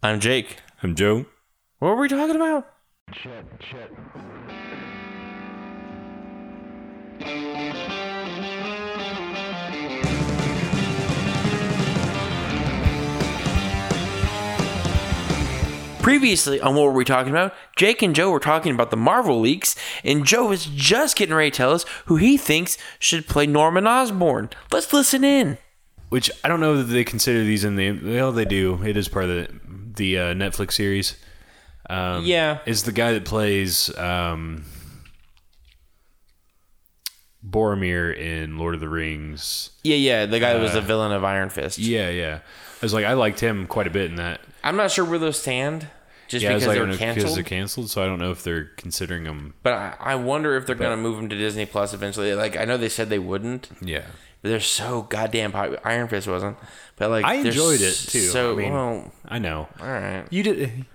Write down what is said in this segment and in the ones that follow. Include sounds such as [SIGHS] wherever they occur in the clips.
I'm Jake. I'm Joe. What were we talking about? Previously, on what were we talking about? Jake and Joe were talking about the Marvel leaks, and Joe is just getting ready to tell us who he thinks should play Norman Osborn. Let's listen in. Which I don't know that they consider these in the. Well, they do. It is part of the the uh, Netflix series. Um, Yeah. is the guy that plays um, Boromir in Lord of the Rings. Yeah, yeah, the guy that was the villain of Iron Fist. Yeah, yeah. I was like, I liked him quite a bit in that. I'm not sure where those stand, just Yeah, because like, they I were don't know, because canceled. they're canceled. So I don't know if they're considering them. But I, I wonder if they're gonna move them to Disney Plus eventually. Like I know they said they wouldn't, Yeah. But they're so goddamn popular. Iron Fist wasn't, but like I enjoyed it too. So I mean, well, I know. all right. You did.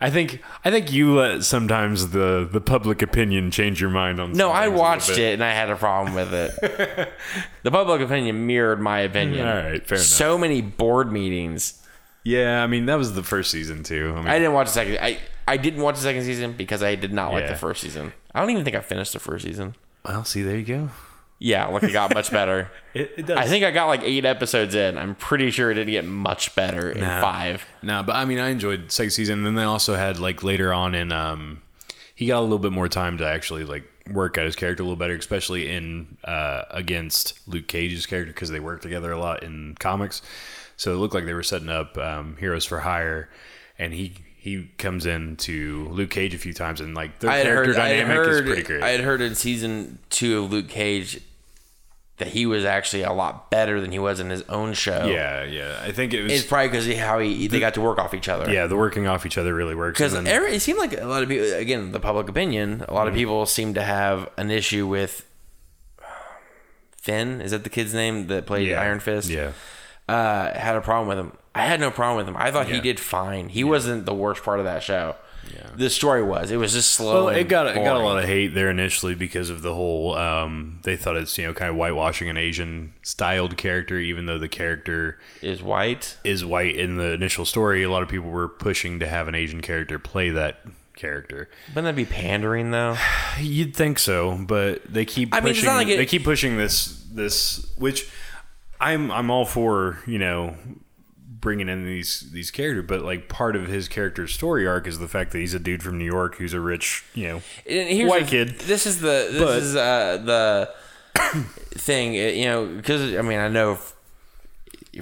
I think. I think you let sometimes the the public opinion change your mind on. No, I watched it and I had a problem with it. [LAUGHS] the public opinion mirrored my opinion. All right, fair enough. So many board meetings. Yeah, I mean that was the first season too. I mean, I didn't watch the second. I I didn't watch the second season because I did not like Yeah. the first season. I don't even think I finished the first season. well, see, there you go. Yeah, like it got much better. [LAUGHS] It, it does. I think I got like eight episodes in. I'm pretty sure it didn't get much better in Nah. five. No, but I mean, I enjoyed second season. And then they also had like later on in um, he got a little bit more time to actually like work out his character a little better, especially in uh against Luke Cage's character because they work together a lot in comics. So it looked like they were setting up um, Heroes for Hire, and he he comes in to Luke Cage a few times, and like their I character heard, dynamic heard, is pretty great. I had heard in season two of Luke Cage that he was actually a lot better than he was in his own show. yeah, yeah. I think it was. It's probably because how he they got to work off each other. yeah, the working off each other really works. Because it seemed like a lot of people, again, the public opinion, a lot Mm-hmm. of people seem to have an issue with Finn. Is that the kid's name that played yeah, Iron Fist? Yeah, Uh, had a problem with him. I had no problem with him. I thought he did fine. He wasn't the worst part of that show. The story was. It was just slow. Well, it got it got a lot of hate there initially because of the whole. Um, they thought it's you know kind of whitewashing an Asian styled character, even though the character Is white. is white in the initial story. A lot of people were pushing to have an Asian character play that character. Wouldn't that be pandering though? [SIGHS] You'd think so, but they keep I mean, pushing. not like it- they keep pushing this this which I'm I'm all for you know bringing in these these characters, but like part of his character's story arc is the fact that he's a dude from New York who's a rich you know White the- kid. This is the this But- is uh, the [COUGHS] thing. uh, You know, because I mean, I know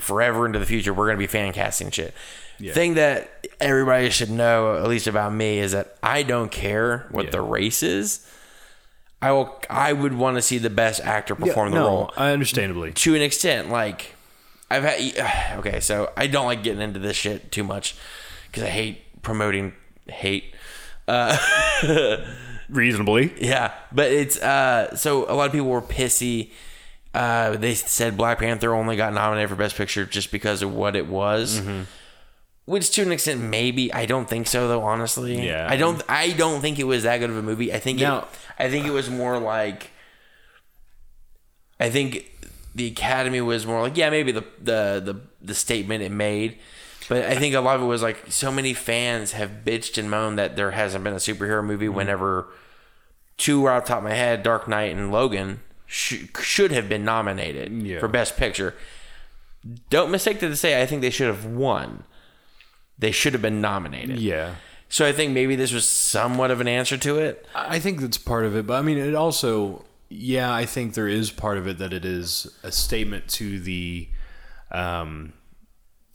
forever into the future we're gonna be fan casting shit. Thing that everybody should know, at least about me, is that I don't care what Yeah. the race is. I will. I would want to see the best actor perform the no, role I understandably. to an extent. Like I've had. [SIGHS] Okay, so I don't like getting into this shit too much because I hate promoting hate. Uh, [LAUGHS] Reasonably, Yeah, but it's uh so a lot of people were pissy. Uh, they said Black Panther only got nominated for Best Picture just because of what it was. Mm-hmm. Which to an extent maybe I don't think so though honestly. Yeah. I don't I don't think it was that good of a movie. I think Now- it, I think it was more like I think the Academy was more like yeah maybe the the the, the statement it made. But I think a lot of it was like so many fans have bitched and moaned that there hasn't been a superhero movie Mm-hmm. whenever two off the top of my head, Dark Knight and Logan sh- should have been nominated Yeah. for Best Picture. Don't mistake to say I think they should have won. They should have been nominated. yeah. So I think maybe this was somewhat of an answer to it. I think that's part of it, but I mean, it also, yeah, I think there is part of it that it is a statement to the. Um,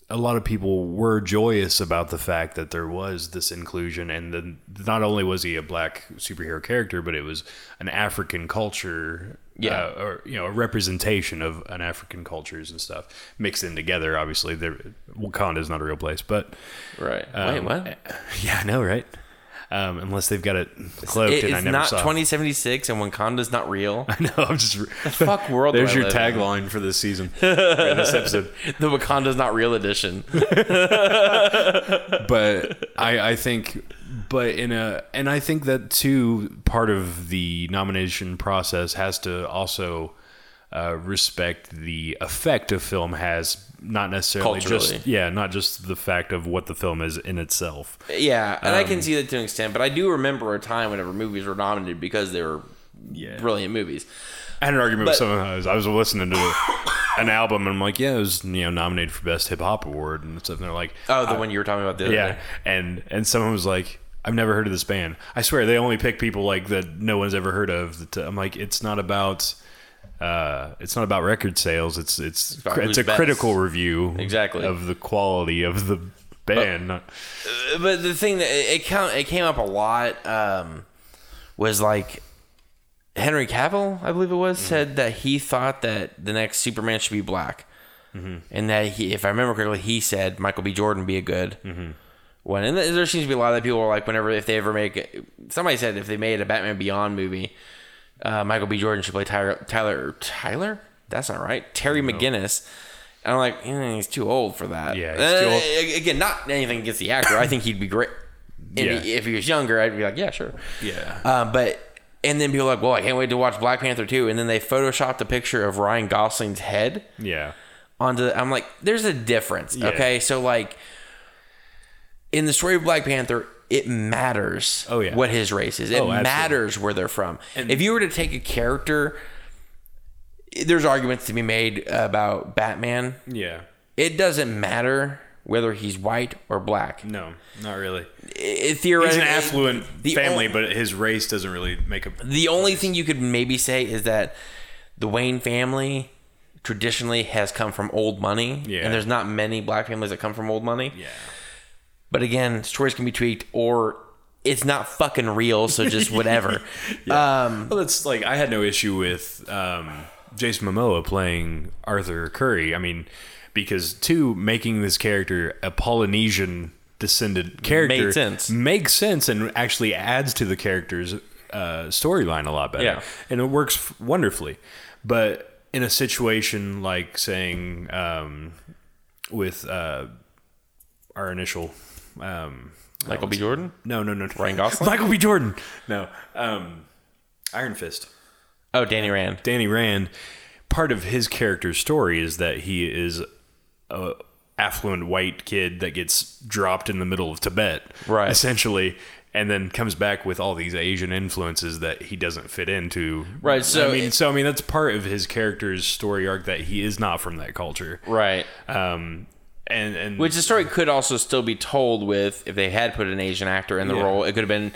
a lot of people were joyous about the fact that there was this inclusion, and then not only was he a black superhero character, but it was an African culture, Yeah. uh, or you know, a representation of an African cultures and stuff mixed in together. Obviously, there, Wakanda is not a real place, but Right. um, Wait, what? [LAUGHS] Yeah, I know, right? Um, unless they've got it cloaked, It- and I it's never not saw. 2076 and Wakanda's not real. [LAUGHS] I know. I'm just. fuck world do There's I your tagline for this season, [LAUGHS] for this episode. The Wakanda's not real edition. [LAUGHS] But I, I think, but in a, and I think that too, part of the nomination process has to also uh, respect the effect a film has, not necessarily Culturally. just yeah, not just the fact of what the film is in itself. Yeah, and I Um, can see that to an extent, but I do remember a time whenever movies were nominated because they were Yeah. brilliant movies. I had an argument But- with someone. I was, I was listening to an album, and I'm like, yeah, it was you know nominated for best hip hop award and stuff. And they're like, Oh, the one you were talking about the other yeah, day. and and someone was like, I've never heard of this band. I swear they only pick people like that no one's ever heard of. That- I'm like, it's not about. Uh, it's not about record sales. It's it's it's, about a best. critical review Exactly. of the quality of the band. not- But the thing that it count it came up a lot um, was like Henry Cavill, I believe it was, said that he thought that the next Superman should be black, and that he, if I remember correctly, he said Michael B. Jordan be a good one. And there seems to be a lot of people are like, whenever if they ever make, somebody said if they made a Batman Beyond movie, uh, Michael B. Jordan should play Tyler. Tyler. Tyler? That's not right. Terry McGinnis. And I'm like, eh, he's too old for that. Yeah, Uh. Again, not anything against the actor. I think he'd be great. Yeah. If he was younger, I'd be like, yeah, sure. Yeah. Um, but and then people are like, well, I can't wait to watch Black Panther 2. And then they photoshopped a picture of Ryan Gosling's head yeah. onto. The, I'm like, there's a difference. Yeah. Okay, so like in the story of Black Panther. It matters Oh, yeah. what his race is. It Oh, matters where they're from. if you were to take a character, there's arguments to be made about Batman. Yeah. It doesn't matter whether he's white or black. No, not really. It, He's theoretically, an affluent family, on- but his race doesn't really make a. The only thing you could maybe say is that the Wayne family traditionally has come from old money, Yeah. and there's not many black families that come from old money. Yeah. But again, stories can be tweaked, or it's not fucking real, so just [LAUGHS] whatever. [LAUGHS] Um, Well, that's like I had no issue with um, Jason Momoa playing Arthur Curry. I mean, because two making this character a Polynesian descended character Made sense. makes sense and actually adds to the character's uh, storyline a lot better. Yeah. and it works wonderfully. But in a situation like saying um, with uh, our initial. Um, Michael B. Jordan. no, no, no. Ryan Gosling? [LAUGHS] Michael B. Jordan. No. Um, Iron Fist. Oh, Danny Rand. Danny Rand, part of his character's story is that he is a affluent white kid that gets dropped in the middle of Tibet, Right. Essentially, and then comes back with all these Asian influences that he doesn't fit into. Right, so I mean, it- so I mean that's part of his character's story arc that he is not from that culture. Right. Um, and and Which the story could also still be told with if they had put an Asian actor in the Yeah. role. It could have been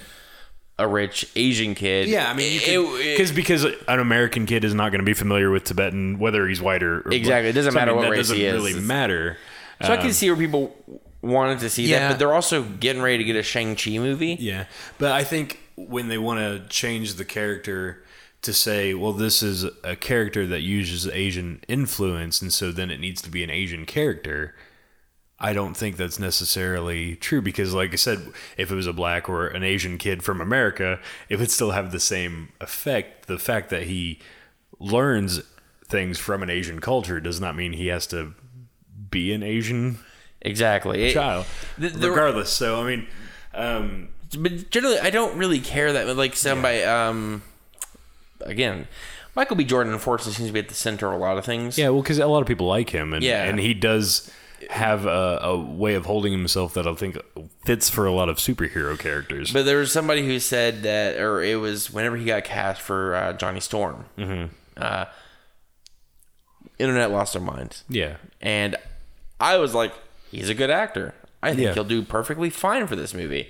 a rich Asian kid. Yeah, I mean, because because an American kid is not going to be familiar with Tibetan, whether he's white or, or Exactly. It doesn't So, I matter mean, what that race doesn't he is. Really It's- matter. So I can see where people wanted to see Um, Yeah. that, but they're also getting ready to get a Shang Chi movie. Yeah, but I think when they want to change the character to say, well, this is a character that uses Asian influence, and so then it needs to be an Asian character. I don't think that's necessarily true because, like I said, if it was a black or an Asian kid from America, it would still have the same effect. The fact that he learns things from an Asian culture does not mean he has to be an Asian Exactly. It- child, the- the- regardless. So, I mean, um, but generally, I don't really care that like somebody. Um, again, Michael B. Jordan unfortunately seems to be at the center of a lot of things. Yeah, well, because a lot of people like him, and Yeah. and he does have a, a way of holding himself that I think fits for a lot of superhero characters. But there was somebody who said that, or it was whenever he got cast for uh, Johnny Storm. Mm-hmm. Uh, internet lost their minds, yeah, and I was like, he's a good actor. I think Yeah. he'll do perfectly fine for this movie.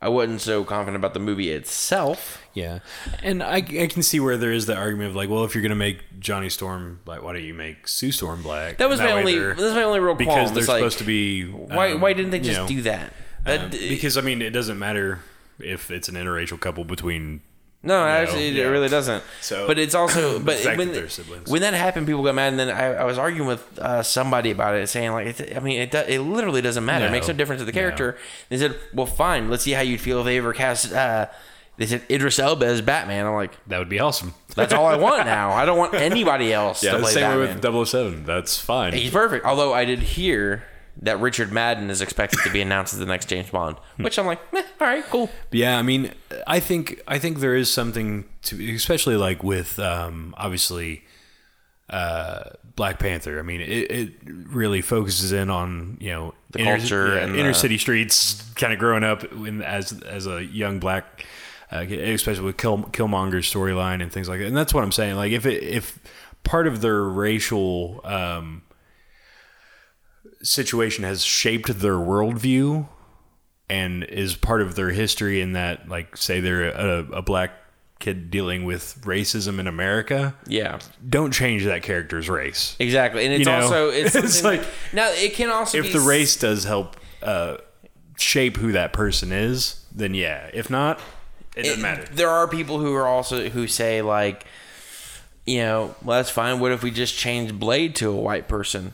I wasn't so confident about the movie itself. yeah, and I, I can see where there is the argument of like, well, if you're gonna make Johnny Storm black, why don't you make Sue Storm black? That was my only. That was my only real because qualm. they're It's like, supposed to be. Why? um, why didn't they you just know, do that? That um, because I mean, it doesn't matter if it's an interracial couple between. No, actually, yeah. it really doesn't. So- but it's also, [COUGHS] but when that when that happened, people got mad, and then I, I was arguing with uh, somebody about it, saying like, I mean, it do, it literally doesn't matter. It makes no difference to the character. They said, well, fine, let's see how you'd feel if they ever cast. Uh, they said Idris Elba as Batman. I'm like, That would be awesome. that's all I [LAUGHS] want now. I don't want anybody else yeah, to the play same Batman. way with 007. That's fine. He's perfect. Although I did hear that Richard Madden is expected to be announced as the next James Bond, which I'm like, eh, all right, cool. Yeah, I mean, I think I think there is something to, especially like with um, obviously uh, Black Panther. I mean, it, it really focuses in on you know The culture yeah, and inner the- city streets, kind of growing up in, as as a young black, uh, especially with Kill, Killmonger's storyline and things like that. And that's what I'm saying. Like if it, if part of their racial um, situation has shaped their worldview and is part of their history in that, like, say they're a, a black kid dealing with racism in America, Yeah, don't change that character's race. exactly. And it's You know, also it's, [LAUGHS] it's like- now it can also If be the race does help uh, shape who that person is, then yeah. If not, it doesn't it- matter. There are people who are also who say like, you know, well that's fine. What if we just change Blade to a white person?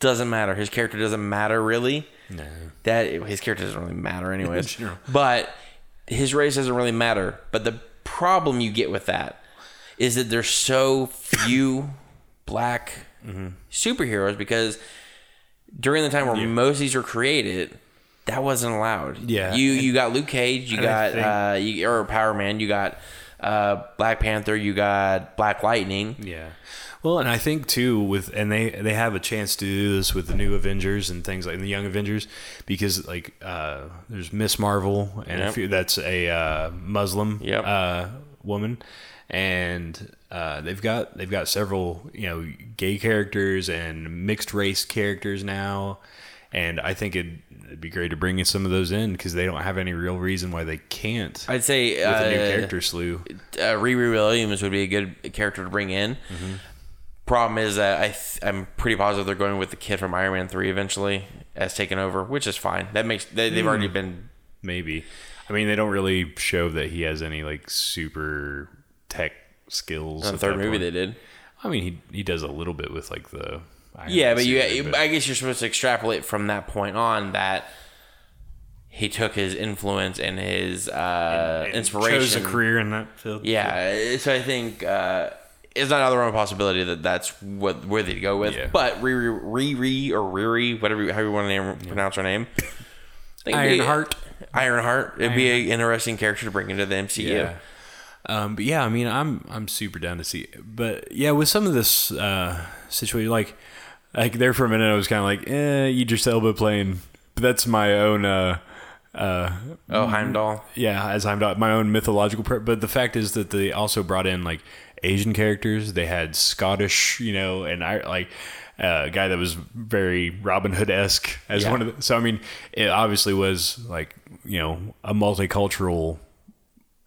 Doesn't matter. His character doesn't matter really. No. That his character doesn't really matter anyways. Sure. But his race doesn't really matter. But the problem you get with that is that there's so few [COUGHS] black Mm-hmm. superheroes because during the time where most of these were created, that wasn't allowed. Yeah. You you got Luke Cage, you And got think- uh you, or Power Man, you got uh Black Panther, you got Black Lightning. Yeah. Well, and I think too with and they they have a chance to do this with the new Avengers and things like the Young Avengers because like uh, there's Miss Marvel and a few, that's a uh, Muslim Yep. uh, woman and uh, they've got they've got several you know gay characters and mixed race characters now and I think it'd, it'd be great to bring in some of those in because they don't have any real reason why they can't I'd say with a new uh, character slew. uh, Riri Williams would be a good character to bring in. Mm-hmm. Problem is that I th- I'm pretty positive they're going with the kid from Iron Man three eventually as taken over, which is fine. That makes they, they've Hmm. already been Maybe. I mean, they don't really show that he has any like super tech skills. in the third movie point. they did. I mean, he he does a little bit with like the. Iron Yeah, but you, but- I guess you're supposed to extrapolate from that point on that he took his influence and his uh, and inspiration. Chose a career in that field. Yeah, so I think uh, it's not out of realm of possibility that that's what where they'd go with. Yeah. But Riri, Riri or Riri, whatever you- how you want to name, pronounce her name, [LAUGHS] I think it'd Ironheart. Ironheart. It'd be an interesting character to bring into the MCU. Yeah. Um, but yeah, I mean, I'm I'm super down to see. It. But yeah, with some of this uh, situation, like like there for a minute, I was kind of like, eh, Idris Elba playing. But that's my own. Uh, uh, Oh, Heimdall. yeah, as I'm my own mythological. Pre- but the fact is that they also brought in like Asian characters. They had Scottish, you know, and I like uh, a guy that was very Robin Hood esque as Yeah. one of the. So I mean, it obviously was like you know a multicultural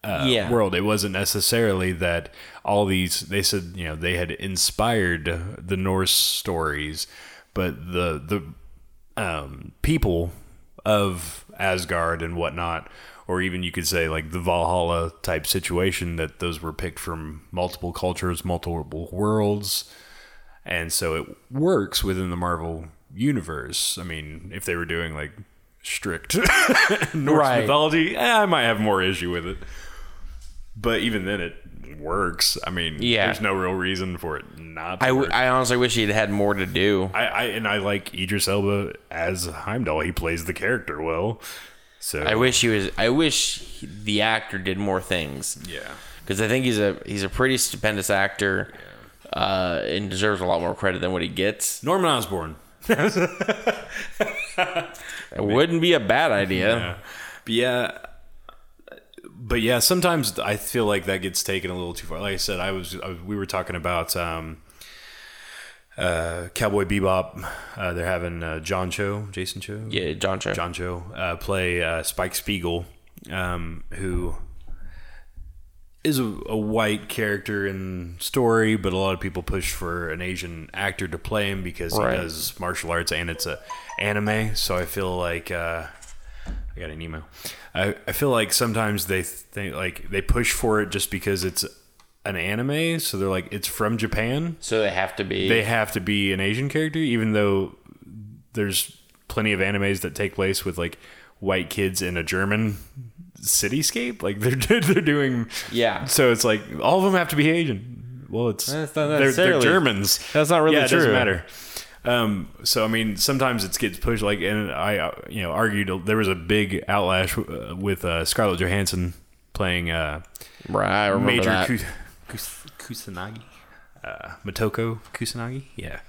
uh, Yeah. world. It wasn't necessarily that all these. They said you know they had inspired the Norse stories, but the the um, people of Asgard and whatnot, or even you could say like the Valhalla type situation that those were picked from multiple cultures, multiple worlds, and so it works within the Marvel universe. I mean, if they were doing like strict [LAUGHS] Norse Right. mythology, eh, I might have more issue with it. But even then, it works. I mean, Yeah. there's no real reason for it not to I, w- work. I honestly wish he'd had more to do. I, I and I like Idris Elba as Heimdall. He plays the character well. So I wish he was. I wish he- the actor did more things yeah, because I think he's a he's a pretty stupendous actor, uh, and deserves a lot more credit than what he gets. Norman Osborn. [LAUGHS] It wouldn't be a bad idea. Yeah. But yeah, but yeah, sometimes I feel like that gets taken a little too far. Like I said, I was, I was we were talking about um, uh, Cowboy Bebop. Uh, they're having uh, John Cho, Jason Cho, Yeah, John Cho. John Cho uh, play uh, Spike Spiegel, um, who is a, a white character in story, but a lot of people push for an Asian actor to play him because Right. he does martial arts and it's a anime. So I feel like uh, I got an email. I, I feel like sometimes they think like they push for it just because it's an anime. So they're like it's from Japan So they have to be. they have to be an Asian character, even though there's plenty of animes that take place with like white kids in a German cityscape. Like [LAUGHS] they're they're doing Yeah. So it's like all of them have to be Asian. Well, it's That's not they're, they're Germans. That's not really yeah, it doesn't true. matter. Um, so I mean, sometimes it gets pushed. Like, and I, uh, you know, argued there was a big outlash uh, with uh, Scarlett Johansson playing uh, right, I remember Major that. Kus- Kus- Kusanagi. uh, Motoko Kusanagi. Yeah,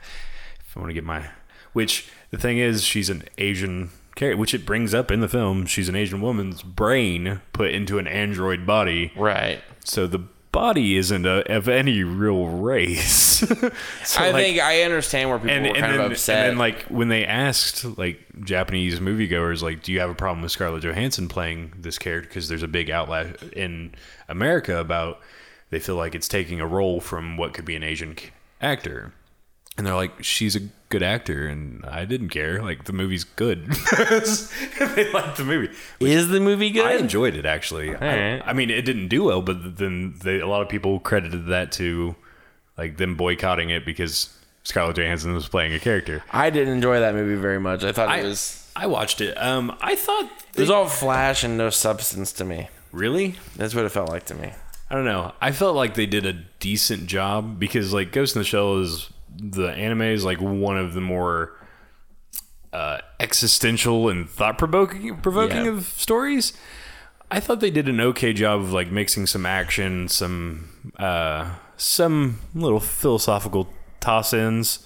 if I want to get my, which the thing is, she's an Asian character, which it brings up in the film. She's an Asian woman's brain put into an android body, Right. so the body isn't a, of any real race. [LAUGHS] So, I like, think I understand where people and, were and kind then, of upset. And then, like when they asked like Japanese moviegoers, like, "Do you have a problem with Scarlett Johansson playing this character?" Because there's a big outlash in America about they feel like it's taking a role from what could be an Asian actor, and they're like, "She's a good actor," and I didn't care. Like the movie's good. [LAUGHS] they liked the movie. is the movie good? I enjoyed it actually. I, right. I mean, it didn't do well, but then they, a lot of people credited that to like them boycotting it because Scarlett Johansson was playing a character. I didn't enjoy that movie very much. I thought I it was I watched it. Um, I thought it was all flash and no substance to me. really. That's what it felt like to me. I don't know. I felt like they did a decent job because like Ghost in the Shell is the anime is like one of the more uh, existential and thought provoking provoking Yeah. of stories. I thought they did an okay job of like mixing some action, some uh, some little philosophical toss ins,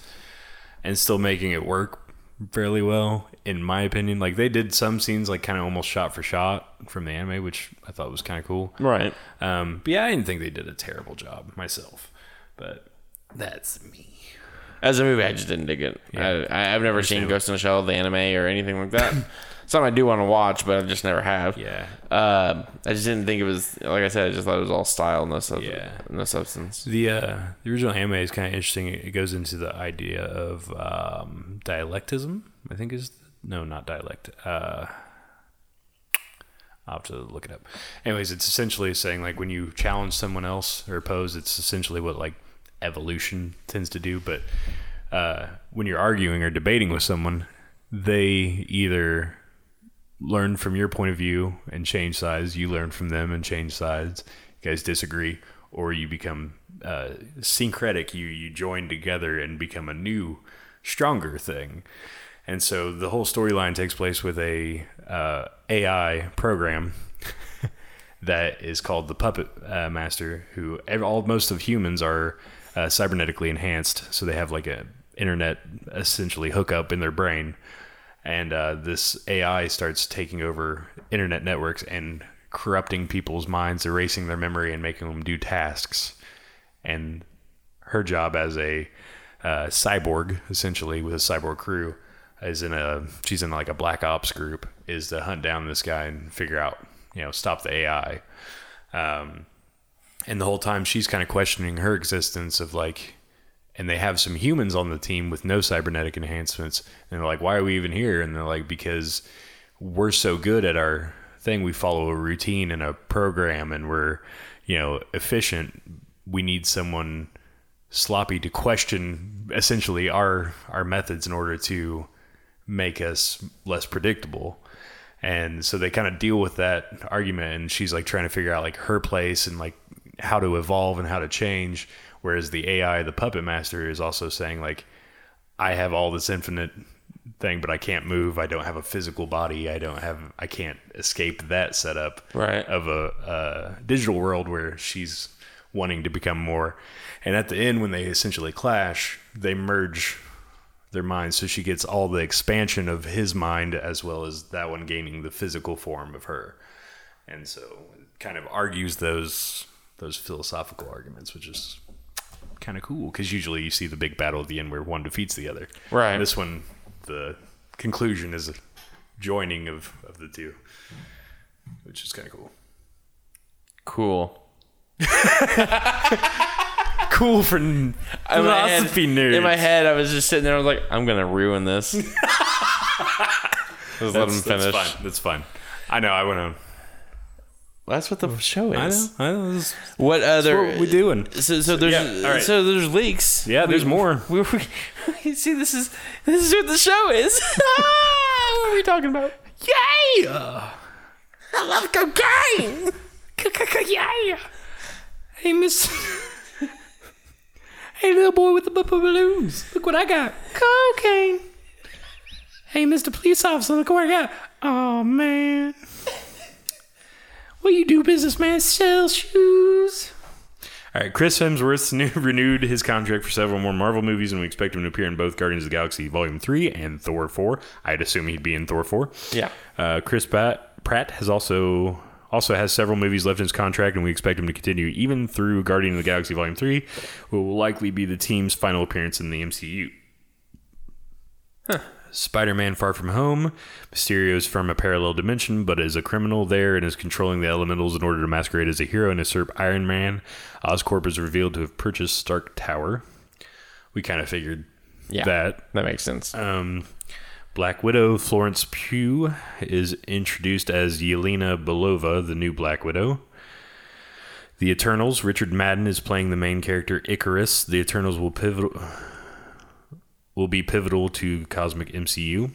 and still making it work fairly well, in my opinion. Like they did some scenes like kind of almost shot for shot from the anime, which I thought was kind of cool. Right. Um, but yeah, I didn't think they did a terrible job myself, but that's me. As a movie, I just didn't dig it. Yeah. I, I've never seen. Ghost in the Shell, the anime, or anything like that. Something I do want to watch, but I just never have. Yeah, Um, I just didn't think it was like I said. I just thought it was all style, no sub- Yeah. no substance. the uh, the original anime is kind of interesting. It goes into the idea of um, dialectism. I think is no, not dialect. Uh, I'll have to look it up. Anyways, it's essentially saying like when you challenge someone else or oppose, it's essentially what like evolution tends to do. But uh, when you're arguing or debating with someone, they either learn from your point of view and change sides. You learn from them and change sides. You guys disagree, or you become uh, syncretic. You you join together and become a new, stronger thing. And so the whole storyline takes place with a uh, AI program [LAUGHS] that is called the Puppet uh, Master, who all most of humans are uh, cybernetically enhanced, so they have like a internet essentially hookup in their brain, and uh, this AI starts taking over internet networks and corrupting people's minds, erasing their memory, and making them do tasks. And her job as a uh, cyborg, essentially with a cyborg crew, is in a she's in like a black ops group, is to hunt down this guy and figure out, you know, stop the AI. Um, and the whole time she's kind of questioning her existence of like, and they have some humans on the team with no cybernetic enhancements, and they're like, why are we even here? And they're like, because we're so good at our thing, we follow a routine and a program, and we're, you know, efficient. We need someone sloppy to question essentially our our methods in order to make us less predictable. And so they kind of deal with that argument and she's like trying to figure out like her place and like how to evolve and how to change whereas the AI the puppet master is also saying like I have all this infinite thing but I can't move I don't have a physical body I don't have I can't escape that setup Right. of a, a digital world where she's wanting to become more. And at the end, when they essentially clash, they merge their minds. So she gets all the expansion of his mind as well as that one gaining the physical form of her. And so it kind of argues those those philosophical arguments, which is kind of cool because usually you see the big battle at the end where one defeats the other. Right. This one, the conclusion is a joining of, of the two, which is kind of cool. Cool. [LAUGHS] Cool for In my, head, philosophy nerds. in my head, I was just sitting there. I was like, I'm gonna ruin this. [LAUGHS] Just let him finish. that's fine. That's fine. I know. I went on. That's what the show I know. is. I know. This What other? what we doing. So, so there's yeah, all right. so there's leaks. Yeah, there's We- more. We, we, [LAUGHS] see, this is this is what the show is. [LAUGHS] Ah, what are we talking about? Yeah. I love cocaine. Yeah. Hey, Miss. Hey, little boy with the bu- bu- balloons. Look what I got. Cocaine. Hey, Mr. Police Officer, look what I got. Oh, man. What you do, businessman? Sell shoes. All right, Chris Hemsworth new, [LAUGHS] renewed his contract for several more Marvel movies, and we expect him to appear in both Guardians of the Galaxy Volume 3 and Thor 4. I'd assume he'd be in Thor 4. Yeah. Uh, Chris Pratt, Pratt has also also has several movies left in his contract, and we expect him to continue even through Guardian of the Galaxy Volume 3, which will likely be the team's final appearance in the MCU. Spider Man Far From Home. Mysterio is from a parallel dimension, but is a criminal there and is controlling the elementals in order to masquerade as a hero and usurp Iron Man. Oscorp is revealed to have purchased Stark Tower. We kind of figured Yeah. that. That makes sense. Um, Black Widow Florence Pugh is introduced as Yelena Belova, the new Black Widow. The Eternals, Richard Madden is playing the main character Ikaris. The Eternals will pivotal will be pivotal to cosmic MCU.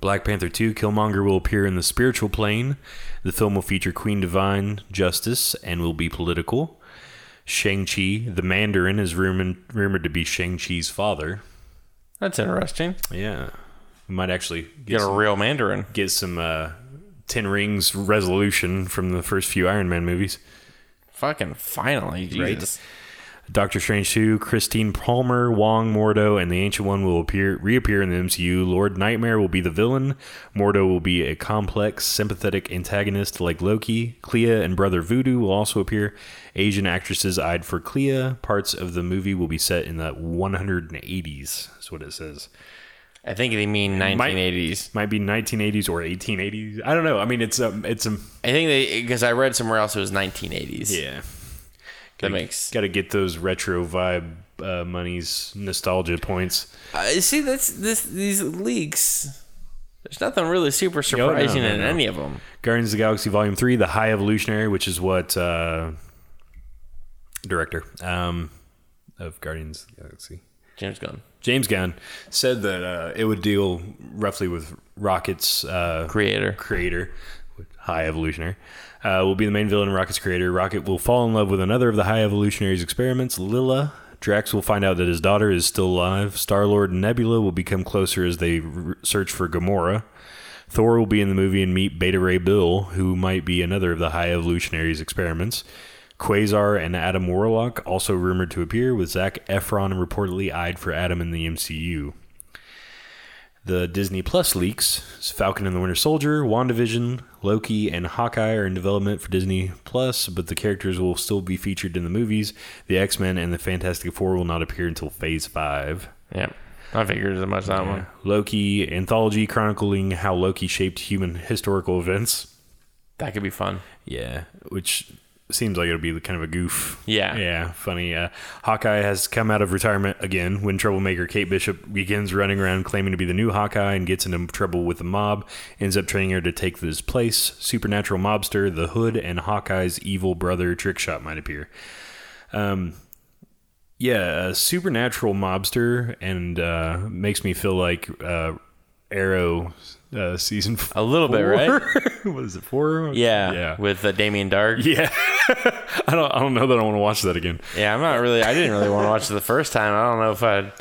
Black Panther 2 Killmonger will appear in the spiritual plane. The film will feature Queen Divine Justice and will be political. Shang-Chi, the Mandarin, is rumored, rumored to be Shang-Chi's father. That's interesting. Yeah. We might actually get Get a some, real Mandarin. get some uh, Ten Rings resolution from the first few Iron Man movies. Fucking finally, Jesus. Doctor Strange 2, Christine Palmer, Wong Mordo, and the Ancient One will appear reappear in the MCU. Lord Nightmare will be the villain. Mordo will be a complex, sympathetic antagonist like Loki. Clea and Brother Voodoo will also appear. Asian actresses eyed for Clea. Parts of the movie will be set in the 180s. That's what it says. I think they mean 1980s. Might be 1980s or 1880s. I don't know. I mean, it's um, it's um, I think they because I read somewhere else it was 1980s. yeah. that makes. Got to get those retro vibe uh, monies, nostalgia points. Uh, see, that's this these leaks. There's nothing really super no, surprising no, in no. any of them. Guardians of the Galaxy Volume Three, The High Evolutionary, which is what uh, director um, of Guardians of the Galaxy, James Gunn, James Gunn, said that uh, it would deal roughly with Rocket's uh, creator. creator, High Evolutionary, uh, will be the main villain. Rocket's creator. Rocket will fall in love with another of the High Evolutionary's experiments, Lylla. Drax will find out that his daughter is still alive. Star Lord and Nebula will become closer as they r- search for Gamora. Thor will be in the movie and meet Beta Ray Bill, who might be another of the High Evolutionary's experiments. Quasar and Adam Warlock also rumored to appear, with Zac Efron reportedly eyed for Adam in the MCU. The Disney Plus leaks Falcon and the Winter Soldier, WandaVision, Loki, and Hawkeye are in development for Disney Plus, but the characters will still be featured in the movies. The X Men and the Fantastic Four will not appear until Phase 5. Yeah, I figured as much that one. Loki anthology chronicling how Loki shaped human historical events. That could be fun. Yeah, which seems like it'll be kind of a goof. Yeah. yeah, funny. Uh, Hawkeye has come out of retirement again when troublemaker Kate Bishop begins running around claiming to be the new Hawkeye and gets into trouble with the mob. Ends up training her to take this place. Supernatural mobster, the Hood, and Hawkeye's evil brother Trickshot might appear. Um, yeah, a supernatural mobster, and uh, makes me feel like uh, Arrow uh, season. A little bit, right? [LAUGHS] what is it? Four? Yeah, yeah. with uh, Damien Darhk. Yeah, [LAUGHS] I don't. I don't know that I want to watch that again. Yeah, I'm not really. I didn't really want to watch it the first time. I don't know if I'd.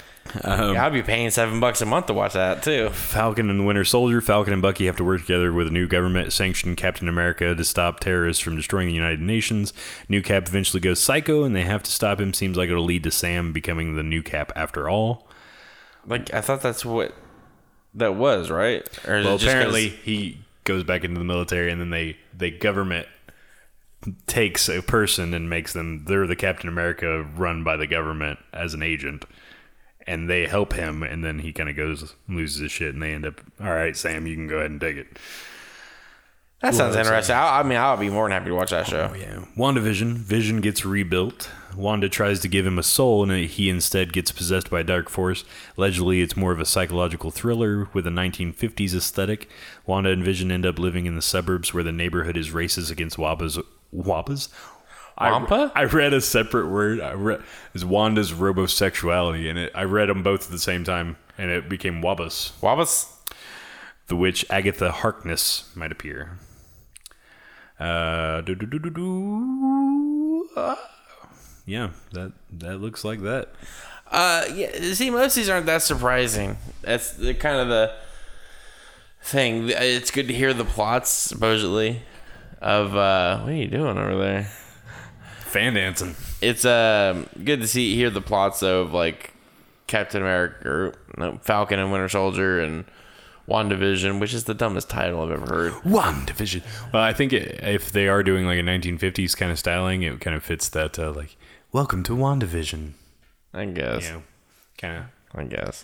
Um, yeah, I'd be paying seven bucks a month to watch that too. Falcon and the Winter Soldier. Falcon and Bucky have to work together with a new government-sanctioned Captain America to stop terrorists from destroying the United Nations. New Cap eventually goes psycho, and they have to stop him. Seems like it'll lead to Sam becoming the new Cap after all. Like I thought that's what that was, right? Or Well, it just 'cause- apparently he goes back into the military, and then they they government takes a person and makes them they're the Captain America run by the government as an agent. And they help him, and then he kind of goes loses his shit, and they end up. All right, Sam, you can go ahead and take it. that sounds interesting. Uh, I, I mean, I'll be more than happy to watch that oh, show. Yeah. WandaVision. Vision gets rebuilt. Wanda tries to give him a soul, and he instead gets possessed by a dark force. Allegedly, it's more of a psychological thriller with a 1950s aesthetic. Wanda and Vision end up living in the suburbs where the neighborhood is racist against Wabas. Wabas? I- Wampa? I, read a separate word. I read is Wanda's robosexuality, and it, I read them both at the same time, and it became Wabas. Wabas. The witch Agatha Harkness might appear. Uh, do, do, do, do, do. Uh, yeah, that that looks like that. Uh, yeah. See, most of these aren't that surprising. That's the kind of the thing. It's good to hear the plots supposedly of uh, what are you doing over there? fan dancing. it's um good to see hear the plots though of like Captain America or no, Falcon and Winter Soldier and WandaVision, which is the dumbest title I've ever heard. One division. Well, I think it, if they are doing like a 1950s kind of styling, it kind of fits that uh, like welcome to WandaVision. I guess. You know, kind of. I guess.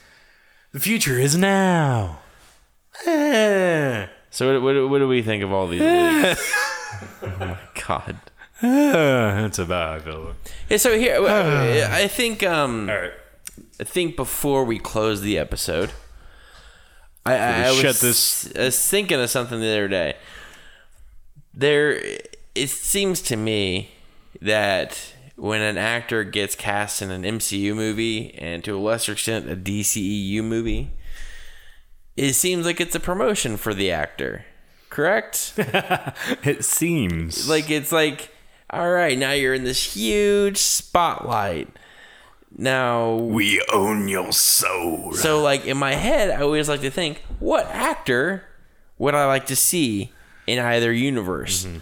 The future is now. [LAUGHS] So what, what, what do we think of all these [LAUGHS] leaks? oh my god. [LAUGHS] That's about how I feel. Yeah, so here [SIGHS] I think um All right. I think before we close the episode, I, I, I was, shut this- I was thinking of something the other day. There, it seems to me that when an actor gets cast in an MCU movie and to a lesser extent a DCEU movie, it seems like it's a promotion for the actor. Correct? [LAUGHS] It seems like it's like, all right, now you're in this huge spotlight. Now we own your soul. So, like in my head, I always like to think, what actor would I like to see in either universe? Well,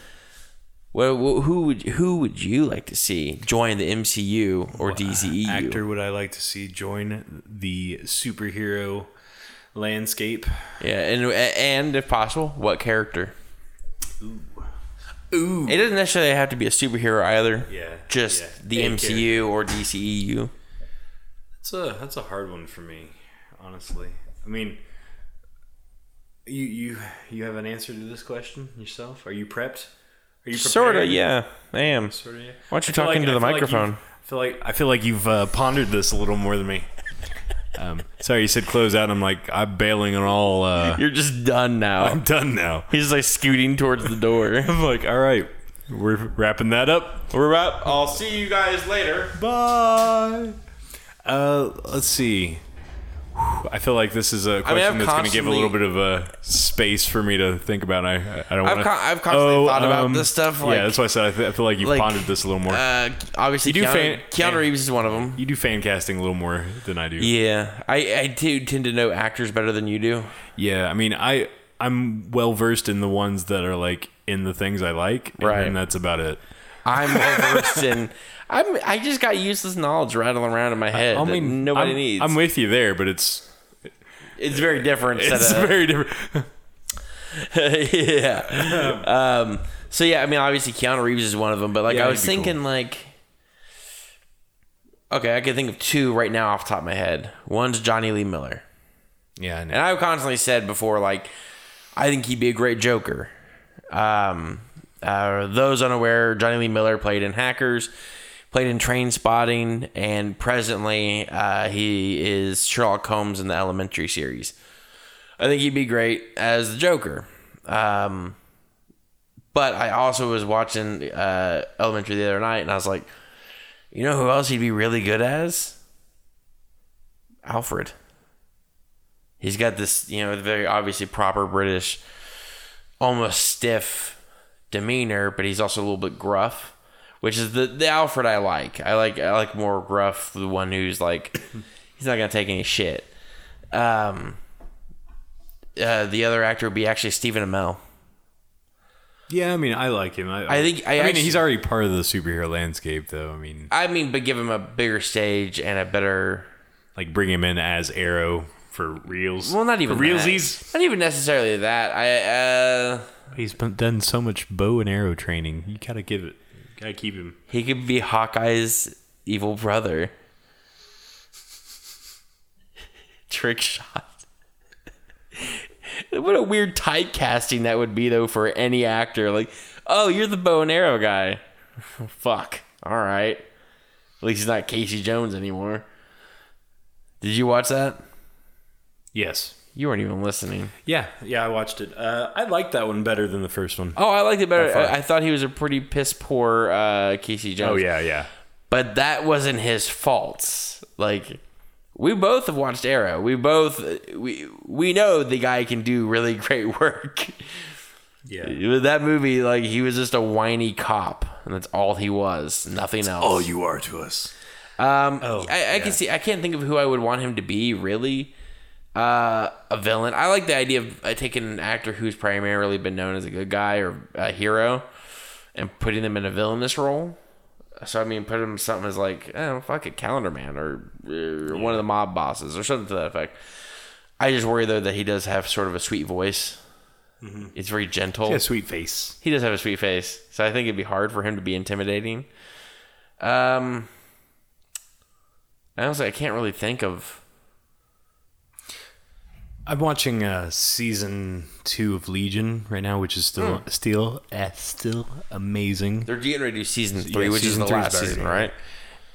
wh- who would who would you like to see join the MCU or DCEU? Actor would I like to see join the superhero landscape? Yeah, and and if possible, what character? Ooh. Ooh. It doesn't necessarily have to be a superhero either. Yeah, just yeah. the A MCU or E DCEU. That's a that's a hard one for me, honestly. I mean, you you you have an answer to this question yourself? Are you prepped? Are you Sort of, yeah, I am. Sort of. Yeah. Why don't you talk into I the feel like microphone? I feel like I feel like you've uh, pondered this a little more than me. [LAUGHS] Um, sorry, you said close out. I'm like I'm bailing on all. Uh, [LAUGHS] You're just done now. I'm done now. He's like scooting towards the door. [LAUGHS] I'm like, all right, we're wrapping that up. We're about. I'll see you guys later. Bye. Uh, let's see. I feel like this is a question I've that's going to give a little bit of a space for me to think about. I I don't I've want con- I've constantly thought about this stuff, like- yeah, that's why I said I, th- I feel like you've like, pondered this a little more. Uh, obviously, You do Keanu, fan- Keanu Reeves is one of them. you do fan casting a little more than I do. Yeah, I I do tend to know actors better than you do. Yeah, I mean, I I'm well versed in the ones that are like in the things I like, and Right. And that's about it. I'm well versed in. [LAUGHS] I'm. I just got useless knowledge rattling around in my head. I that mean, nobody I'm, needs. I'm with you there, but it's it's very different. it's of- very different. [LAUGHS] yeah. Um. So yeah, I mean, obviously Keanu Reeves is one of them, but like Yeah, I was thinking, like, okay, I can think of two right now off the top of my head. One's Jonny Lee Miller. yeah, I. And I've constantly said before, like, I think he'd be a great Joker. Um, uh, those unaware, Jonny Lee Miller played in Hackers, played in Trainspotting, and presently uh, he is Sherlock Holmes in the Elementary series. I think he'd be great as the Joker. Um, but I also was watching uh, Elementary the other night, and I was like, you know who else he'd be really good as? Alfred. He's got this, you know, very obviously proper British, almost stiff demeanor, but he's also a little bit gruff, which is the the Alfred I like. I like I like more gruff, the one who's like [LAUGHS] he's not gonna take any shit. Um, uh, the other actor would be actually Stephen Amell. Yeah, I mean, I like him. I, I think- I mean, actually- he's already part of the superhero landscape, though. I mean, I mean, but give him a bigger stage and a better. like bring him in as Arrow for reals. Well, not even for that. realsies. Not even necessarily that. I uh, He's been, done so much bow and arrow training. You gotta give it. Gotta keep him. he could be Hawkeye's evil brother. [LAUGHS] Trick shot. [LAUGHS] what a weird typecasting that would be though for any actor. Like, oh, you're the bow and arrow guy. [LAUGHS] Fuck. All right. At least he's not Casey Jones anymore. Did you watch that? Yes. You weren't even listening. Yeah, yeah, I watched it. Uh, I liked that one better than the first one. Oh, I liked it better. I, I thought he was a pretty piss poor uh, Casey Jones. Oh yeah, yeah. but that wasn't his fault. Like we both have watched Arrow. We both we we know the guy can do really [LAUGHS] great work. Yeah. With that movie, like he was just a whiny cop, and that's all he was. Nothing else. All you are to us. Um, Oh, I, I yeah. can see. I can't think of who I would want him to be. Really, uh, a villain. I like the idea of uh, taking an actor who's primarily been known as a good guy or a hero, and putting them in a villainous role. So I mean, put him something as like, oh fuck it, Calendar Man or, or one of the mob bosses or something to that effect. I just worry though that he does have sort of a sweet voice. It's very gentle. a sweet face. He does have a sweet face, so I think it'd be hard for him to be intimidating. Um, honestly, I can't really think of. I'm watching uh, season two of Legion right now, which is still still uh, still amazing. They're getting ready to season three, Yeah, which season is the last season, right?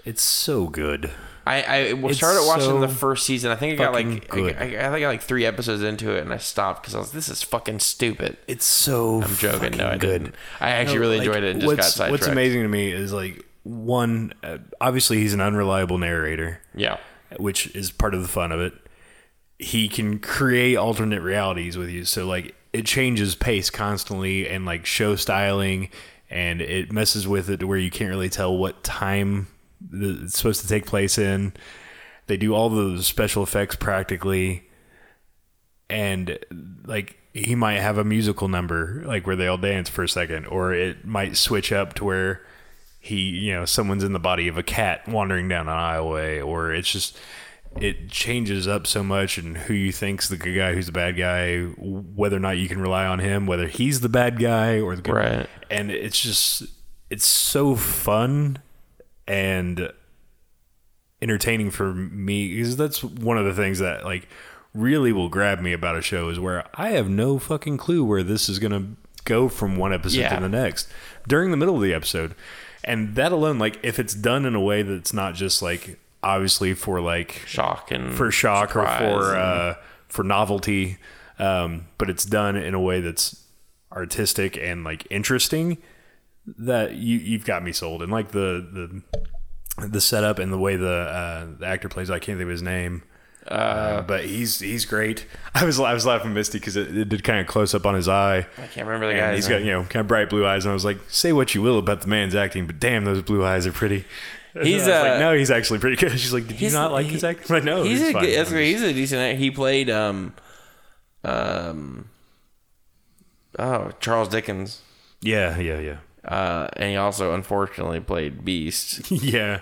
It's so good. I I started watching so the first season. I think I got like. I, I, think I got like three episodes into it, and I stopped because I was this is fucking stupid. It's so I'm joking. No, I good. didn't. I actually really like, enjoyed it and just what's, got sidetracked. What's amazing to me is like one. Uh, obviously, he's an unreliable narrator, Yeah, which is part of the fun of it. He can create alternate realities with you, so like it changes pace constantly and like show styling, and it messes with it to where you can't really tell what time it's supposed to take place in. They do all the special effects practically and like he might have a musical number like where they all dance for a second or it might switch up to where he you know someone's in the body of a cat wandering down an aisleway or it's just it changes up so much and who you think's the good guy who's the bad guy whether or not you can rely on him whether he's the bad guy or the good Right. and it's just it's so fun and entertaining for me because that's one of the things that like really will grab me about a show is where I have no fucking clue where this is gonna go from one episode Yeah. to the next during the middle of the episode, and that alone, like if it's done in a way that's not just like obviously for like shock and for shock or for uh, for novelty, um, but it's done in a way that's artistic and like interesting. That you you've got me sold, and like the the the setup and the way the uh, the actor plays, I can't think of his name. Uh, but he's he's great. [LAUGHS] I was I was laughing Misty because it, it did kind of close up on his eye. I can't remember the guy. he's got you know kind of bright blue eyes, and I was like, say what you will about the man's acting, but damn, those blue eyes are pretty. He's, was like, uh, no, he's actually pretty good. [LAUGHS] She's like, did you not like he- his acting? Like, [LAUGHS] no, he's, he's, a fine. good, that's great. he's a decent. act- He played um um oh Charles Dickens, Yeah, yeah, yeah. uh, and he also unfortunately played Beast. [LAUGHS] yeah.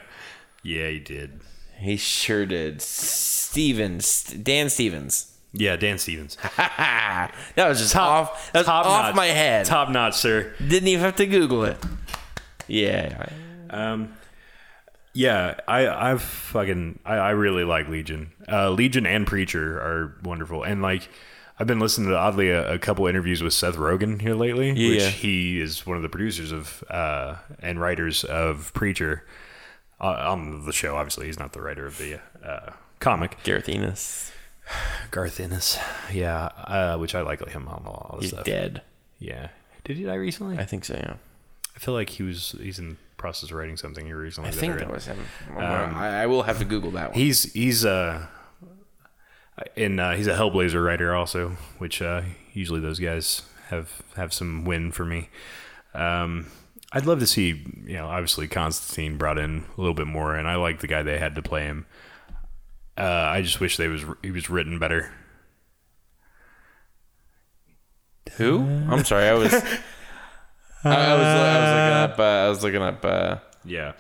Yeah, he did. He sure did. Stevens, Dan Stevens. Yeah, Dan Stevens. that was just off. That was off notch. my head. Top notch, sir. Didn't even have to Google it. Yeah. Um, yeah, I I fucking I, I really like Legion. Uh, Legion and Preacher are wonderful, and like I've been listening to oddly a, a couple interviews with Seth Rogen here lately, Yeah. which he is one of the producers of uh, and writers of Preacher uh, on the show. Obviously, he's not the writer of the uh, comic. Gareth Ennis. [SIGHS] Garth Ennis, yeah, uh, which I like him on a lot of He's stuff. dead. Yeah, did he die recently? I think so, yeah. I feel like he was he's in process of writing something here recently. I think that was him. I, I will have to Google that one. He's he's uh in uh, he's a Hellblazer writer also, which uh, usually those guys have have some win for me. Um, I'd love to see you know obviously Constantine brought in a little bit more, and I like the guy they had to play him. Uh, I just wish they was he was written better. Who? I'm sorry. I was. [LAUGHS] I, I was. I was looking up. Uh, I was looking up. Uh, Yeah.